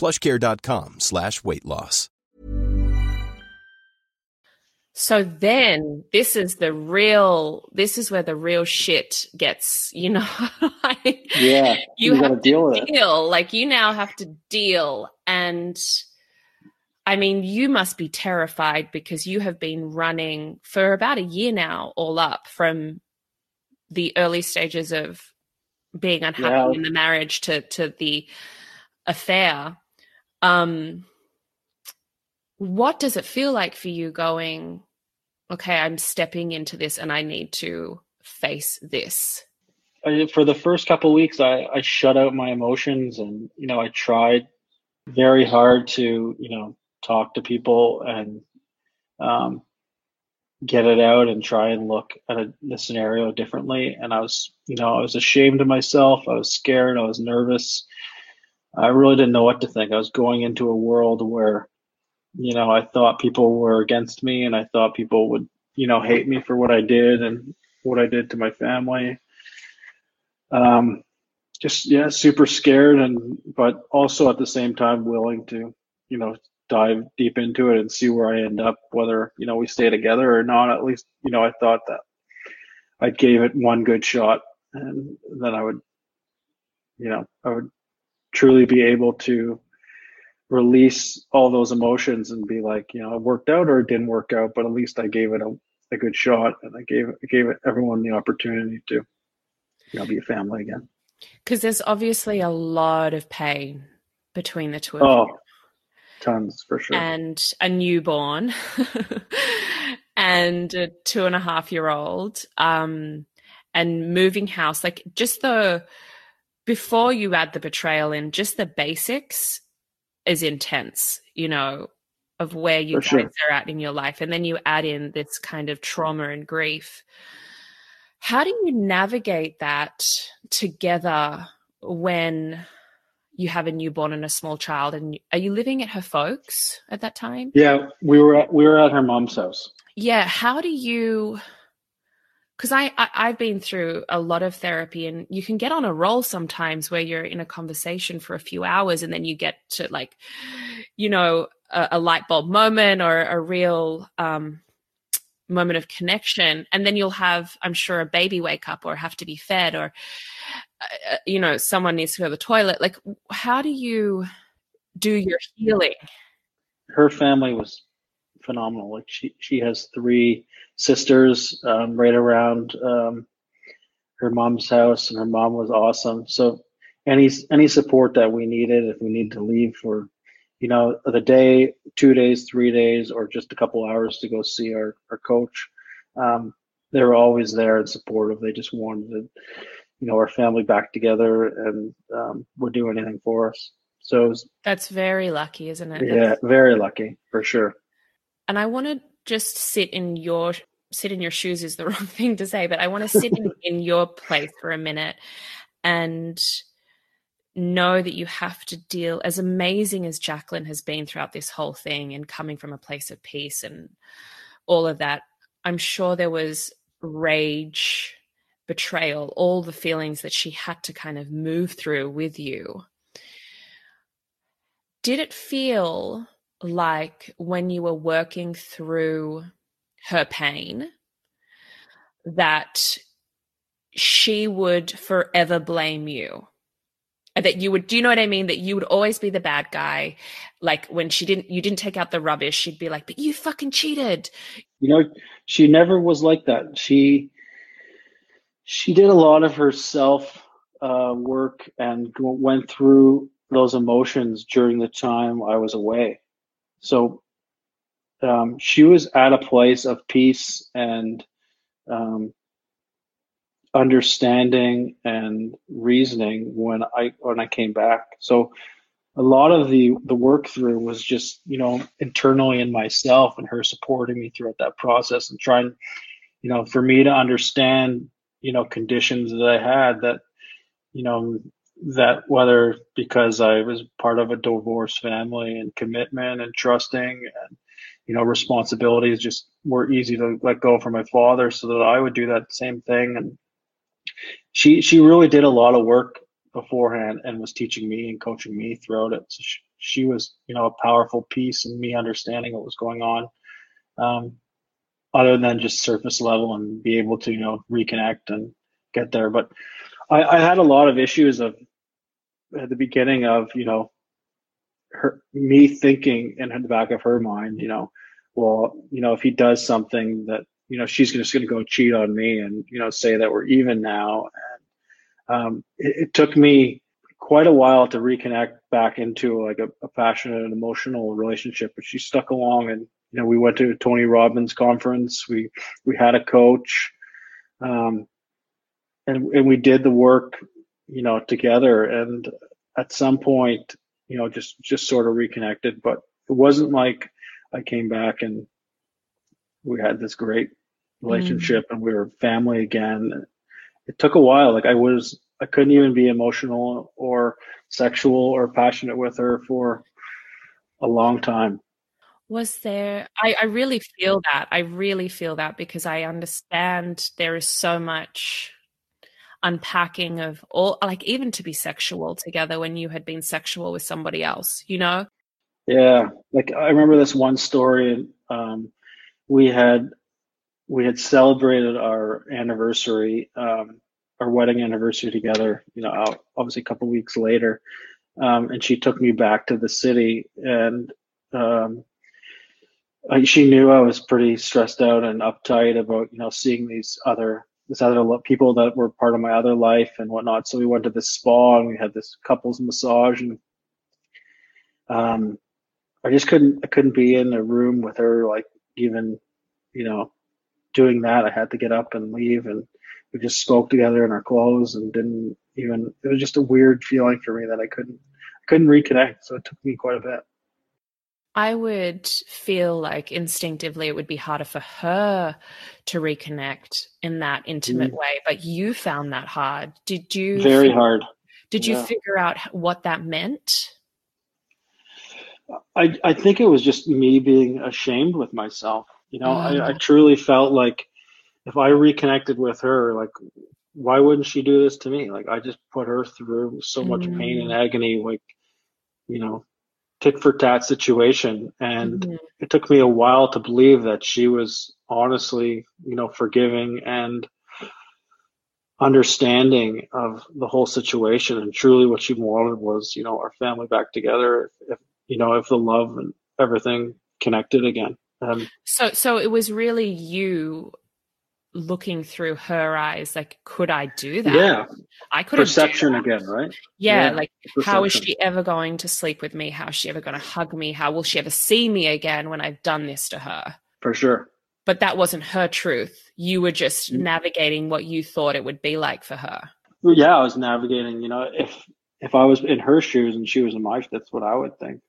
Plushcare.com slash weight loss. So then this is the real this is where the real shit gets, you know. like, yeah. You, you have deal to deal. Like you now have to deal and I mean, you must be terrified because you have been running for about a year now, all up from the early stages of being unhappy yeah. in the marriage to to the affair. Um, what does it feel like for you going, okay, I'm stepping into this and I need to face this? For the first couple weeks, I, I shut out my emotions and, you know, I tried very hard to, you know, talk to people and um, get it out and try and look at a, the scenario differently. And I was, you know, I was ashamed of myself. I was scared. I was nervous. I really didn't know what to think. I was going into a world where you know, I thought people were against me and I thought people would, you know, hate me for what I did and what I did to my family. Um, just, yeah, super scared and, but also at the same time willing to, you know, dive deep into it and see where I end up, whether, you know, we stay together or not. At least, you know, I thought that I gave it one good shot and then I would, you know, I would truly be able to release all those emotions and be like, you know, it worked out or it didn't work out, but at least I gave it a, a good shot and I gave I gave everyone the opportunity to, you know, be a family again. Because there's obviously a lot of pain between the two of oh, you. Tons for sure. And a newborn and a two and a half year old. Um and moving house, like just the before you add the betrayal in, just the basics is intense, you know, of where you For guys sure. are at in your life. And then you add in this kind of trauma and grief. How do you navigate that together when you have a newborn and a small child and are you living at her folks at that time yeah we were at we were at her mom's house yeah how do you because I, I have been through a lot of therapy and you can get on a roll sometimes where you're in a conversation for a few hours and then you get to like you know a, a light bulb moment or a real um, moment of connection. And then you'll have i'm sure a baby wake up or have to be fed or uh, uh you know someone needs to go to the toilet. Like how do you do your healing? Her family was phenomenal like she she has three sisters um, right around um, her mom's house, and her mom was awesome. So any any support that we needed, if we needed to leave for, you know, the day, two days, three days, or just a couple hours to go see our our coach, um, they were always there and supportive. They just wanted, to, you know, our family back together, and um, would do anything for us. So was, that's very lucky, isn't it? Yeah, very lucky for sure. And I want to just sit in your sit in your shoes is the wrong thing to say, but I want to sit in, in your place for a minute and know that you have to deal as amazing as Jaclyn has been throughout this whole thing and coming from a place of peace and all of that. I'm sure there was rage, betrayal, all the feelings that she had to kind of move through with you. Did it feel like when you were working through her pain that she would forever blame you. That you would do you know what i mean? That you would always be the bad guy. Like when she didn't you didn't take out the rubbish she'd be like but you fucking cheated. You know she never was like that. She she did a lot of her self uh, work and went through those emotions during the time i was away so um, she was at a place of peace and um, understanding and reasoning when I when I came back. So a lot of the the work through was just you know internally in myself and her supporting me throughout that process and trying you know for me to understand you know conditions that I had that you know that whether because I was part of a divorce family and commitment and trusting and you know, responsibilities just were easy to let go from my father so that I would do that same thing. And she, she really did a lot of work beforehand and was teaching me and coaching me throughout it. So she, she was, you know, a powerful piece in me understanding what was going on. Um, other than just surface level and be able to you know reconnect and get there. But I, I had a lot of issues of at the beginning of you know her me thinking in the back of her mind, you know, well, you know, if he does something that you know she's just going to go cheat on me and you know say that we're even now. And um, it, it took me quite a while to reconnect back into like a, a, passionate and emotional relationship, but she stuck along and you know we went to a Tony Robbins conference. We we had a coach, um, and and we did the work, you know, together. And at some point, you know, just just sort of reconnected. But it wasn't like I came back and we had this great relationship mm. and we were family again. It took a while. Like I was, I couldn't even be emotional or sexual or passionate with her for a long time. Was there, I, I really feel that. I really feel that because I understand there is so much unpacking of all, like even to be sexual together when you had been sexual with somebody else, you know? Yeah. Like I remember this one story. Um, we had we had celebrated our anniversary, um, our wedding anniversary together. You know, obviously a couple weeks later, um, and she took me back to the city, and um, I, she knew I was pretty stressed out and uptight about you know seeing these other this other people that were part of my other life and whatnot. So we went to this spa and we had this couples massage and um, I just couldn't I couldn't be in a room with her like even you know doing that, I had to get up and leave, and we just spoke together in our clothes and didn't even. It was just a weird feeling for me that I couldn't I couldn't reconnect. So it took me quite a bit. I would feel like instinctively it would be harder for her to reconnect in that intimate mm. way, but you found that hard. Did you? Very figure, hard. Did you figure out what that meant? I I think it was just me being ashamed with myself. You know, I, I mm. truly felt like if I reconnected with her, like, why wouldn't she do this to me? Like, I just put her through so much mm. pain and mm. agony, like, you know, tit for tat situation. And mm. it took me a while to believe that she was honestly, you know, forgiving and understanding of the whole situation. And truly what she wanted was, you know, our family back together. If, you know, if the love and everything connected again. Um, so, so it was really you looking through her eyes. Like, could I do that? Yeah, I could. Have perception again, right? Yeah, yeah like perception. how is she ever going to sleep with me? How is she ever going to hug me? How will she ever see me again when I've done this to her? For sure. But that wasn't her truth. You were just mm-hmm. navigating what you thought it would be like for her. Yeah, I was navigating. You know, if if I was in her shoes and she was in my, that's what I would think.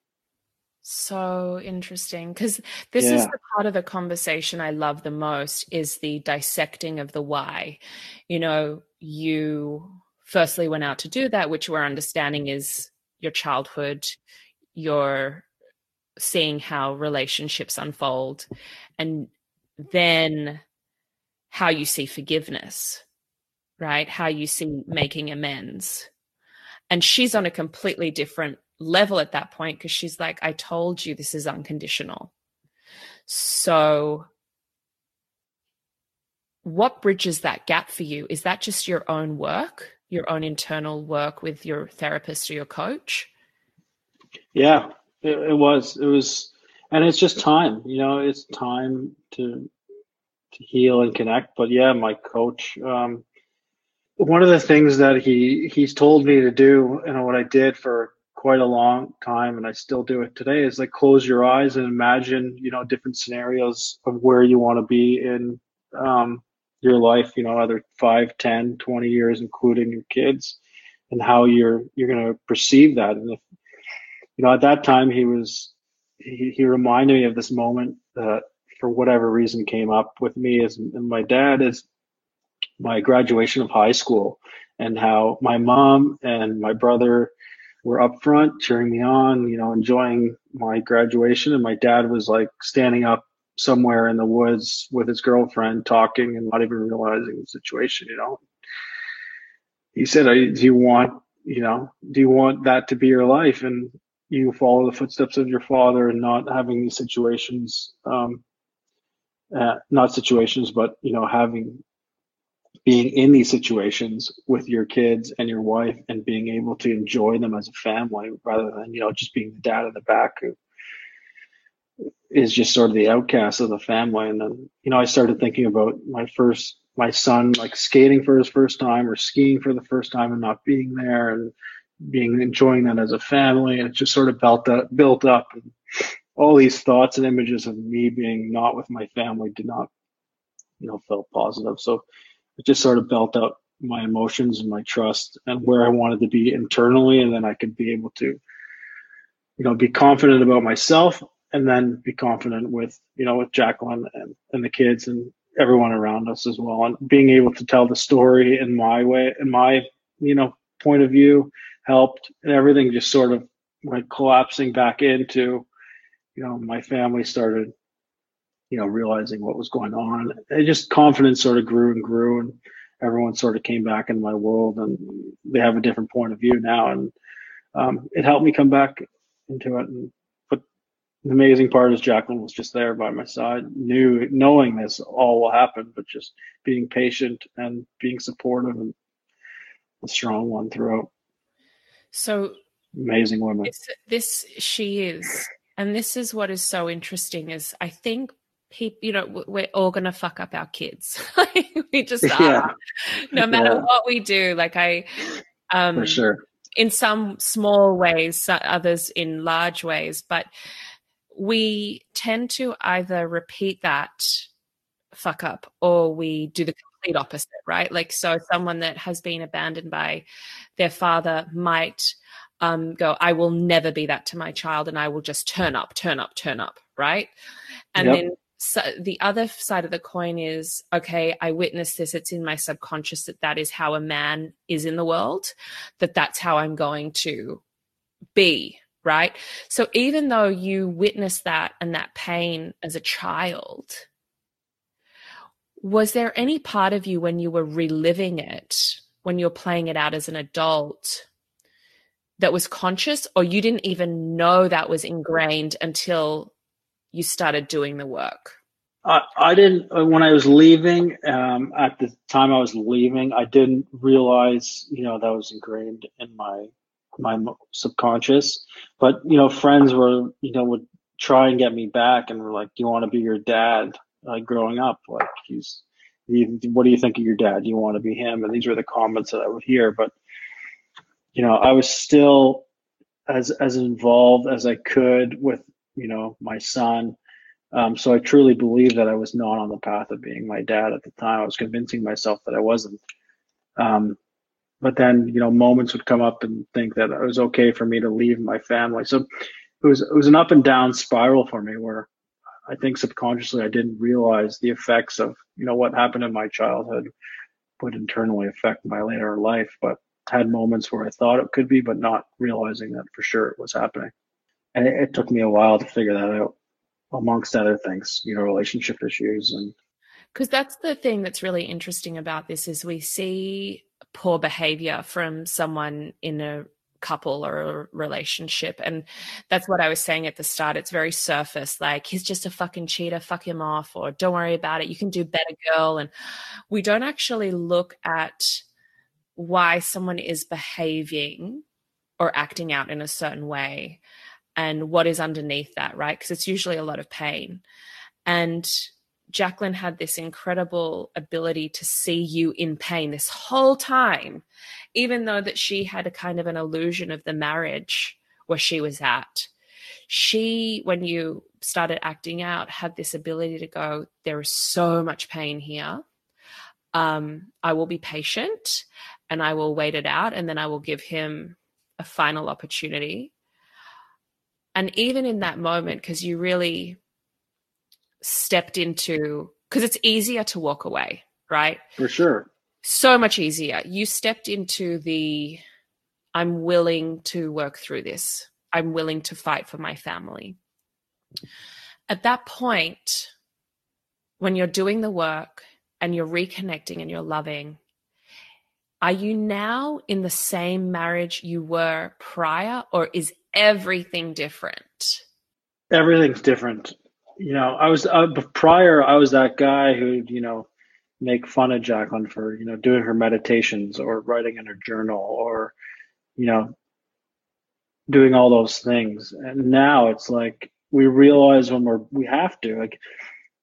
So interesting because this yeah. is the part of the conversation I love the most is the dissecting of the why. You know, you firstly went out to do that, which we're understanding is your childhood, your seeing how relationships unfold, and then how you see forgiveness, right? How you see making amends. And she's on a completely different level at that point because she's like, I told you this is unconditional. So, what bridges that gap for you? Is that just your own work, your own internal work with your therapist or your coach? Yeah, it, it was. It was, and it's just time. You know, it's time to to heal and connect. But yeah, my coach. Um, one of the things that he he's told me to do, and what I did for quite a long time and I still do it today is like close your eyes and imagine, you know, different scenarios of where you want to be in um, your life, you know, either 5, 10, 20 years, including your kids and how you're, you're going to perceive that. And if, you know, at that time he was, he, he reminded me of this moment that for whatever reason came up with me as and my dad is my graduation of high school and how my mom and my brother were up front cheering me on, you know, enjoying my graduation. And my dad was like standing up somewhere in the woods with his girlfriend talking and not even realizing the situation, you know. He said, Do you want, you know, do you want that to be your life? And you follow the footsteps of your father and not having these situations um, uh, not situations, but you know, having being in these situations with your kids and your wife and being able to enjoy them as a family rather than you know just being the dad in the back who is just sort of the outcast of the family. And then you know i started thinking about my first my son like skating for his first time or skiing for the first time and not being there and being enjoying that as a family. And it just sort of built up built up and all these thoughts and images of me being not with my family did not you know felt positive. So it just sort of built up my emotions and my trust and where I wanted to be internally, and then I could be able to, you know, be confident about myself, and then be confident with, you know, with Jaclyn and, and the kids and everyone around us as well, and being able to tell the story in my way, in my, you know, point of view, helped, and everything just sort of went collapsing back into, you know, my family started you know, realizing what was going on. It just confidence sort of grew and grew, and everyone sort of came back in my world, and they have a different point of view now, and um, it helped me come back into it. And, but the amazing part is Jaclyn was just there by my side, knew knowing this all will happen, but just being patient and being supportive and a strong one throughout. So amazing woman. This, this she is, and this is what is so interesting. Is I think people, you know, we're all going to fuck up our kids. we just are. Yeah. No matter yeah. what we do. Like I, um, for sure. In some small ways, others in large ways, but we tend to either repeat that fuck up or we do the complete opposite, right? Like, so someone that has been abandoned by their father might um, go, I will never be that to my child and I will just turn up, turn up, turn up, right? And yep. then so the other side of the coin is okay i witnessed this it's in my subconscious that that is how a man is in the world that that's how i'm going to be right? So even though you witnessed that and that pain as a child was there any part of you when you were reliving it when you were playing it out as an adult that was conscious or you didn't even know that was ingrained until you started doing the work? I, I didn't uh, when I was leaving. Um, at the time I was leaving, I didn't realize you know that was ingrained in my my subconscious. But you know, friends were you know would try and get me back, and were like, "Do you want to be your dad?" Like growing up, like he's, what do you think of your dad? Do you want to be him? And these were the comments that I would hear. But you know, I was still as as involved as I could with you know my son um, so I truly believe that I was not on the path of being my dad at the time. I was convincing myself that I wasn't. Um, but then you know moments would come up and think that it was okay for me to leave my family. So it was it was an up and down spiral for me where I think subconsciously I didn't realize the effects of you know what happened in my childhood would internally affect my later life. But had moments where I thought it could be, but not realizing that for sure it was happening. And it, it took me a while to figure that out amongst other things, you know, relationship issues and because that's the thing that's really interesting about this is we see poor behavior from someone in a couple or a relationship. And that's what i was saying at the start. It's very surface like he's just a fucking cheater. Fuck him off or don't worry about it. You can do better girl. And we don't actually look at why someone is behaving or acting out in a certain way and what is underneath that, right? Because it's usually a lot of pain. And Jaclyn had this incredible ability to see you in pain this whole time, even though that she had a kind of an illusion of the marriage where she was at. She, when you started acting out, had this ability to go, there is so much pain here. Um, I will be patient and I will wait it out and then I will give him a final opportunity and even in that moment because you really stepped into because it's easier to walk away right? For sure. So much easier. You stepped into the i'm willing to work through this. I'm willing to fight for my family. At that point when you're doing the work and you're reconnecting and you're loving are you now in the same marriage you were prior or is everything different? Everything's different. you know, I was uh, prior. I was that guy who, you know, make fun of Jaclyn for, you know, doing her meditations or writing in her journal or, you know, doing all those things. And now it's like we realize when we're we have to. Like,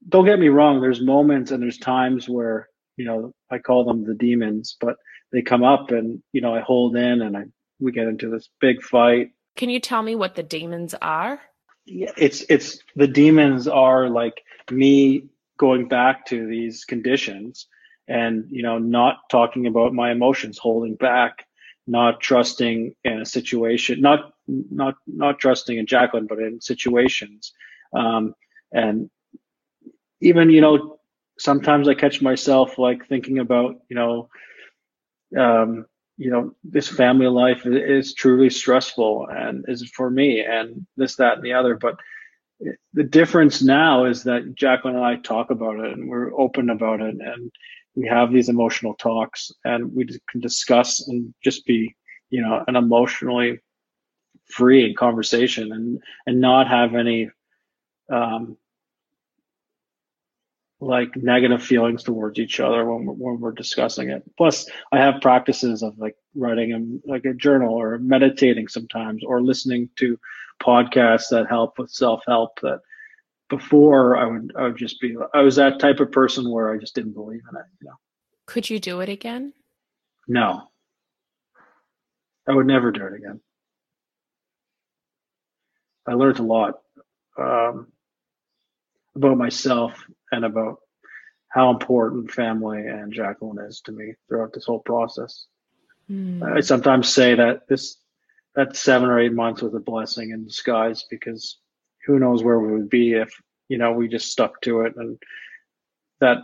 don't get me wrong. There's moments and there's times where, you know, I call them the demons, but they come up and you know I hold in and I we get into this big fight. Can you tell me what the demons are? Yeah, it's it's the demons are like me going back to these conditions and you know not talking about my emotions, holding back, not trusting in a situation, not not not trusting in Jaclyn, but in situations, um, and even you know sometimes I catch myself like thinking about you know um, you know, this family life is, truly stressful and is for me and this, that, and the other. But the difference now is that Jaclyn and I talk about it and we're open about it and we have these emotional talks and we can discuss and just be, you know, an emotionally free conversation and, and not have any, um, like negative feelings towards each other when we're, when we're discussing it. Plus, I have practices of like writing in like a journal or meditating sometimes or listening to podcasts that help with self help. That before I would I would just be I was that type of person where I just didn't believe in it. You know. Could you do it again? No. I would never do it again. I learned a lot um, about myself and about how important family and Jaclyn is to me throughout this whole process. Mm. I sometimes say that this that seven or eight months was a blessing in disguise because who knows where we would be if you know we just stuck to it and that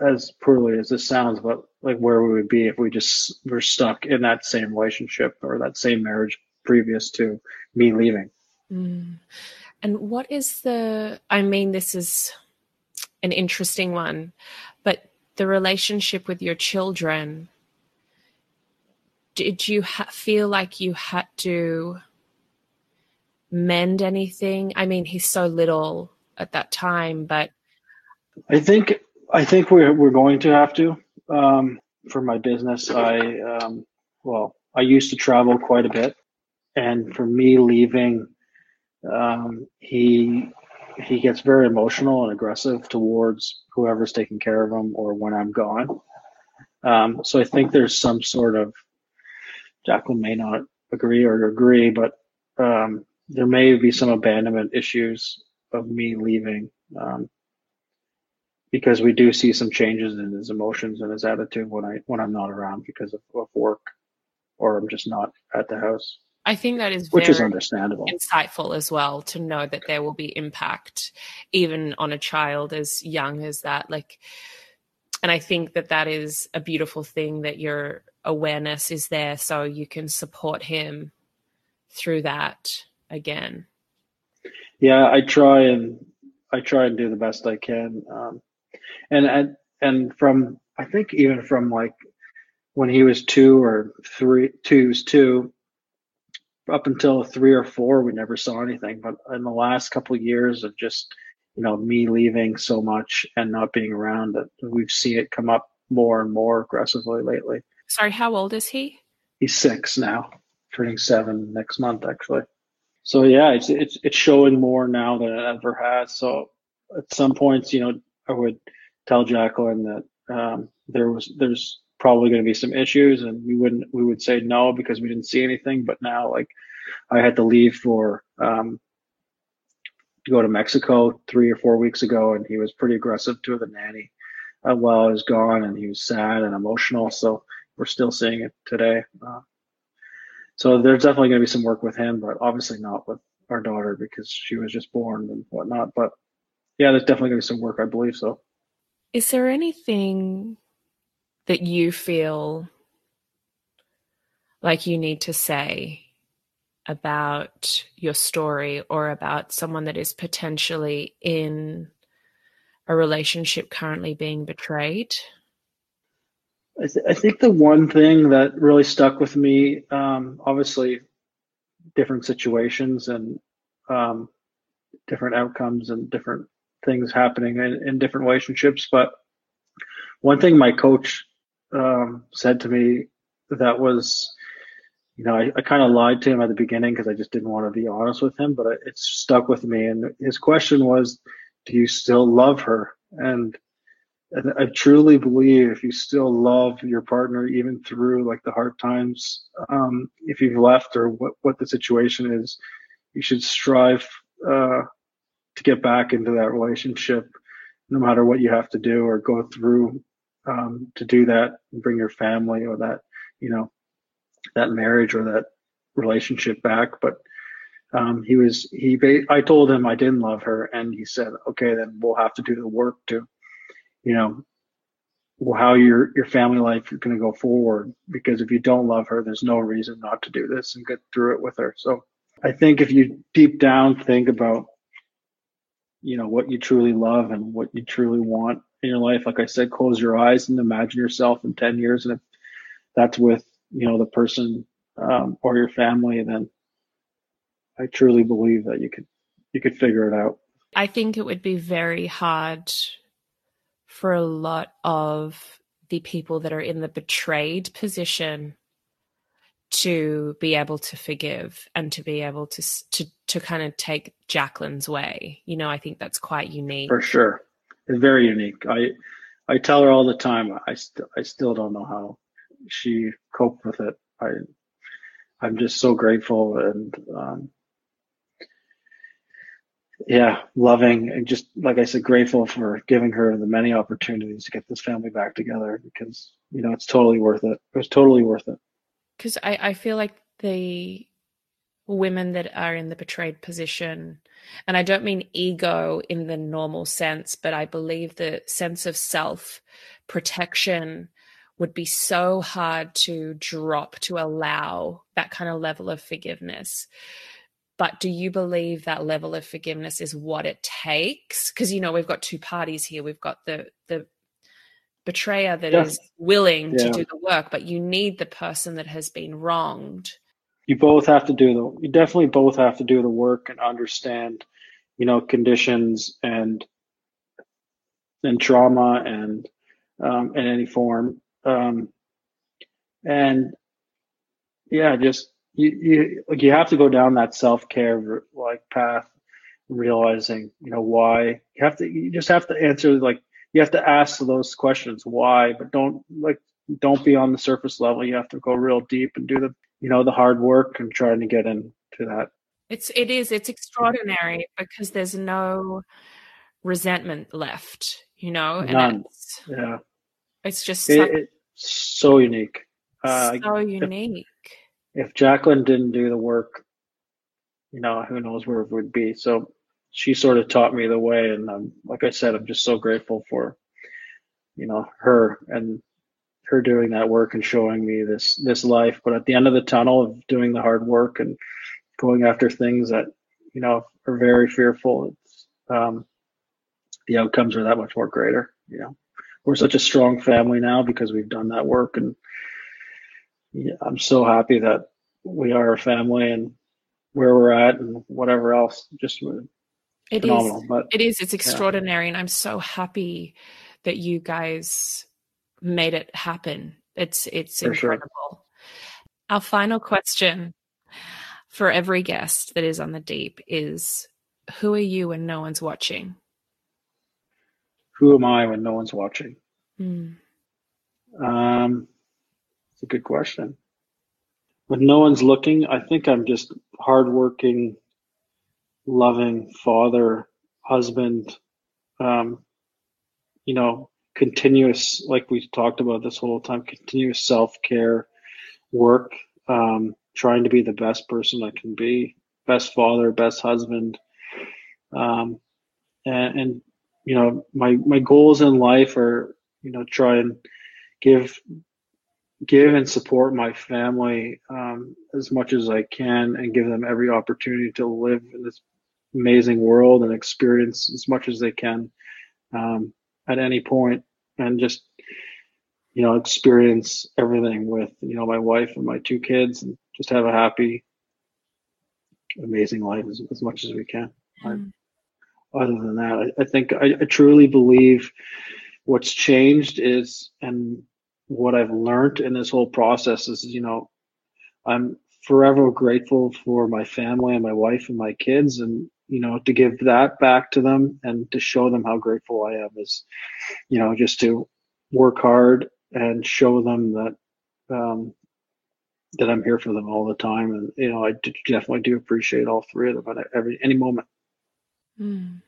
as poorly as this sounds but like where we would be if we just were stuck in that same relationship or that same marriage previous to me leaving mm. And what is the, I mean, this is an interesting one, but the relationship with your children, did you ha- feel like you had to mend anything? I mean, he's so little at that time, but. I think, I think we're, we're going to have to. Um, for my business, I, um, well, I used to travel quite a bit. And for me leaving um, he he gets very emotional and aggressive towards whoever's taking care of him or when I'm gone. Um, so I think there's some sort of Jaclyn may not agree or agree, but um, there may be some abandonment issues of me leaving um, because we do see some changes in his emotions and his attitude when I when I'm not around because of, of work or I'm just not at the house. I think that is which is understandable, insightful as well to know that there will be impact even on a child as young as that. Like, and I think that that is a beautiful thing that your awareness is there, so you can support him through that again. Yeah, I try and I try and do the best I can, um, and and and from I think even from like when he was two or three, two's two up until three or four, we never saw anything. But in the last couple of years of just, you know, me leaving so much and not being around, that we've seen it come up more and more aggressively lately. Sorry, how old is he? He's six now, turning seven next month, actually. So yeah, it's it's it's showing more now than it ever has. So at some points, you know, I would tell Jaclyn that um, there was there's probably going to be some issues and we wouldn't we would say no because we didn't see anything. But now like i had to leave for um to go to mexico three or four weeks ago and he was pretty aggressive to the nanny uh, while i was gone and he was sad and emotional. So we're still seeing it today. Uh, so there's definitely going to be some work with him but obviously not with our daughter because she was just born and whatnot. But yeah there's definitely going to be some work i believe so. Is there anything that you feel like you need to say about your story or about someone that is potentially in a relationship currently being betrayed? I, th- I think the one thing that really stuck with me, um, obviously, different situations and um, different outcomes and different things happening in, in different relationships. But one thing my coach um, said to me that was, you know, I, I kind of lied to him at the beginning because I just didn't want to be honest with him, but it stuck with me. And his question was, do you still love her? And and I truly believe if you still love your partner, even through like the hard times, um, if you've left or what, what the situation is, you should strive uh, to get back into that relationship, no matter what you have to do or go through um, to do that and bring your family or that, you know, that marriage or that relationship back. But um, he was, he, I told him I didn't love her and he said, okay, then we'll have to do the work to, you know, how your, your family life is going to go forward. Because if you don't love her, there's no reason not to do this and get through it with her. So I think if you deep down think about, you know, what you truly love and what you truly want in your life, like I said, close your eyes and imagine yourself in 10 years. And if that's with, you know, the person um, or your family, then I truly believe that you could, you could figure it out. I think it would be very hard for a lot of the people that are in the betrayed position to be able to forgive and to be able to to to kind of take Jaclyn's way. You know, I think that's quite unique. For sure, very unique. I I tell her all the time. I still I still don't know how she coped with it. I I'm just so grateful and um, yeah, loving and just like I said, grateful for giving her the many opportunities to get this family back together because you know it's totally worth it. It was totally worth it because I, I feel like the women that are in the betrayed position, and I don't mean ego in the normal sense, but I believe the sense of self protection would be so hard to drop to allow that kind of level of forgiveness. But do you believe that level of forgiveness is what it takes? Because you know we've got two parties here. We've got the the betrayer that is willing yeah. to do the work, but you need the person that has been wronged. You both have to do the. You definitely both have to do the work and understand, you know, conditions and and trauma and um, in any form. Um, and yeah, just you you like you have to go down that self care like path, realizing you know why you have to. You just have to answer like you have to ask those questions why but don't like don't be on the surface level you have to go real deep and do the you know the hard work and trying to get into that it's it is it's extraordinary because there's no resentment left you know None. It's, yeah it's just it, it's so unique uh, so unique if, if Jaclyn didn't do the work you know who knows where it would be so she sort of taught me the way. And um, like I said, I'm just so grateful for, you know, her and her doing that work and showing me this, this life. But at the end of the tunnel of doing the hard work and going after things that, you know, are very fearful, it's, um, the outcomes are that much more greater. You know, we're such a strong family now because we've done that work. And yeah, I'm so happy that we are a family and where we're at and whatever else. Just it phenomenal. Is, but, it is. It's extraordinary, yeah. and I'm so happy that you guys made it happen. It's it's for incredible. Sure. Our final question for every guest that is on the deep is who are you when no one's watching? Who am I when no one's watching? Mm. Um, it's a good question. When no one's looking, I think I'm just hardworking, loving father, husband, um, you know, continuous, like we talked about this whole time, continuous self care work, um, trying to be the best person I can be, best father, best husband. Um, and, and, you know, my, my goals in life are, you know, try and give, give and support my family, um, as much as I can and give them every opportunity to live in this amazing world and experience as much as they can um, at any point and just you know experience everything with you know my wife and my two kids and just have a happy amazing life as, as much as we can mm. other than that, I, I think I, I truly believe what's changed is, and what I've learned in this whole process is, you know, I'm forever grateful for my family and my wife and my kids and you know to give that back to them and to show them how grateful i am is you know just to work hard and show them that um, that i'm here for them all the time and you know i definitely do appreciate all three of them at every any moment mm.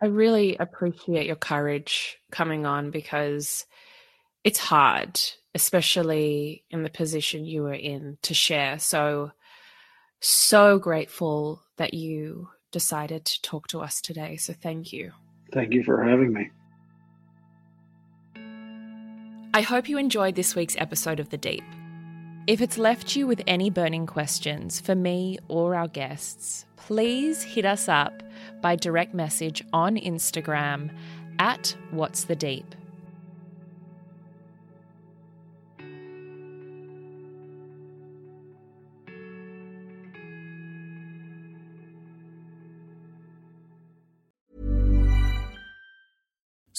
i really appreciate your courage coming on because it's hard especially in the position you were in, to share. So, so grateful that you decided to talk to us today. So, thank you. Thank you for having me. I hope you enjoyed this week's episode of The Deep. If it's left you with any burning questions for me or our guests, please hit us up by direct message on Instagram at What's the Deep.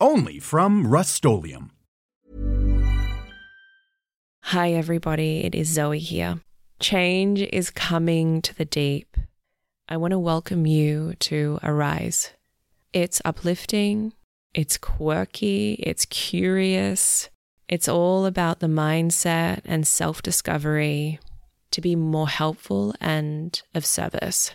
only from Rust-Oleum. Hi, everybody. It is Zoe here. Change is coming to the deep. I want to welcome you to Arise. It's uplifting, it's quirky, it's curious. It's all about the mindset and self discovery to be more helpful and of service.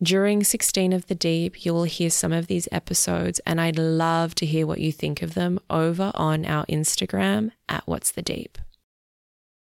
During 16 of the Deep, you will hear some of these episodes, and I'd love to hear what you think of them over on our Instagram at What's the Deep.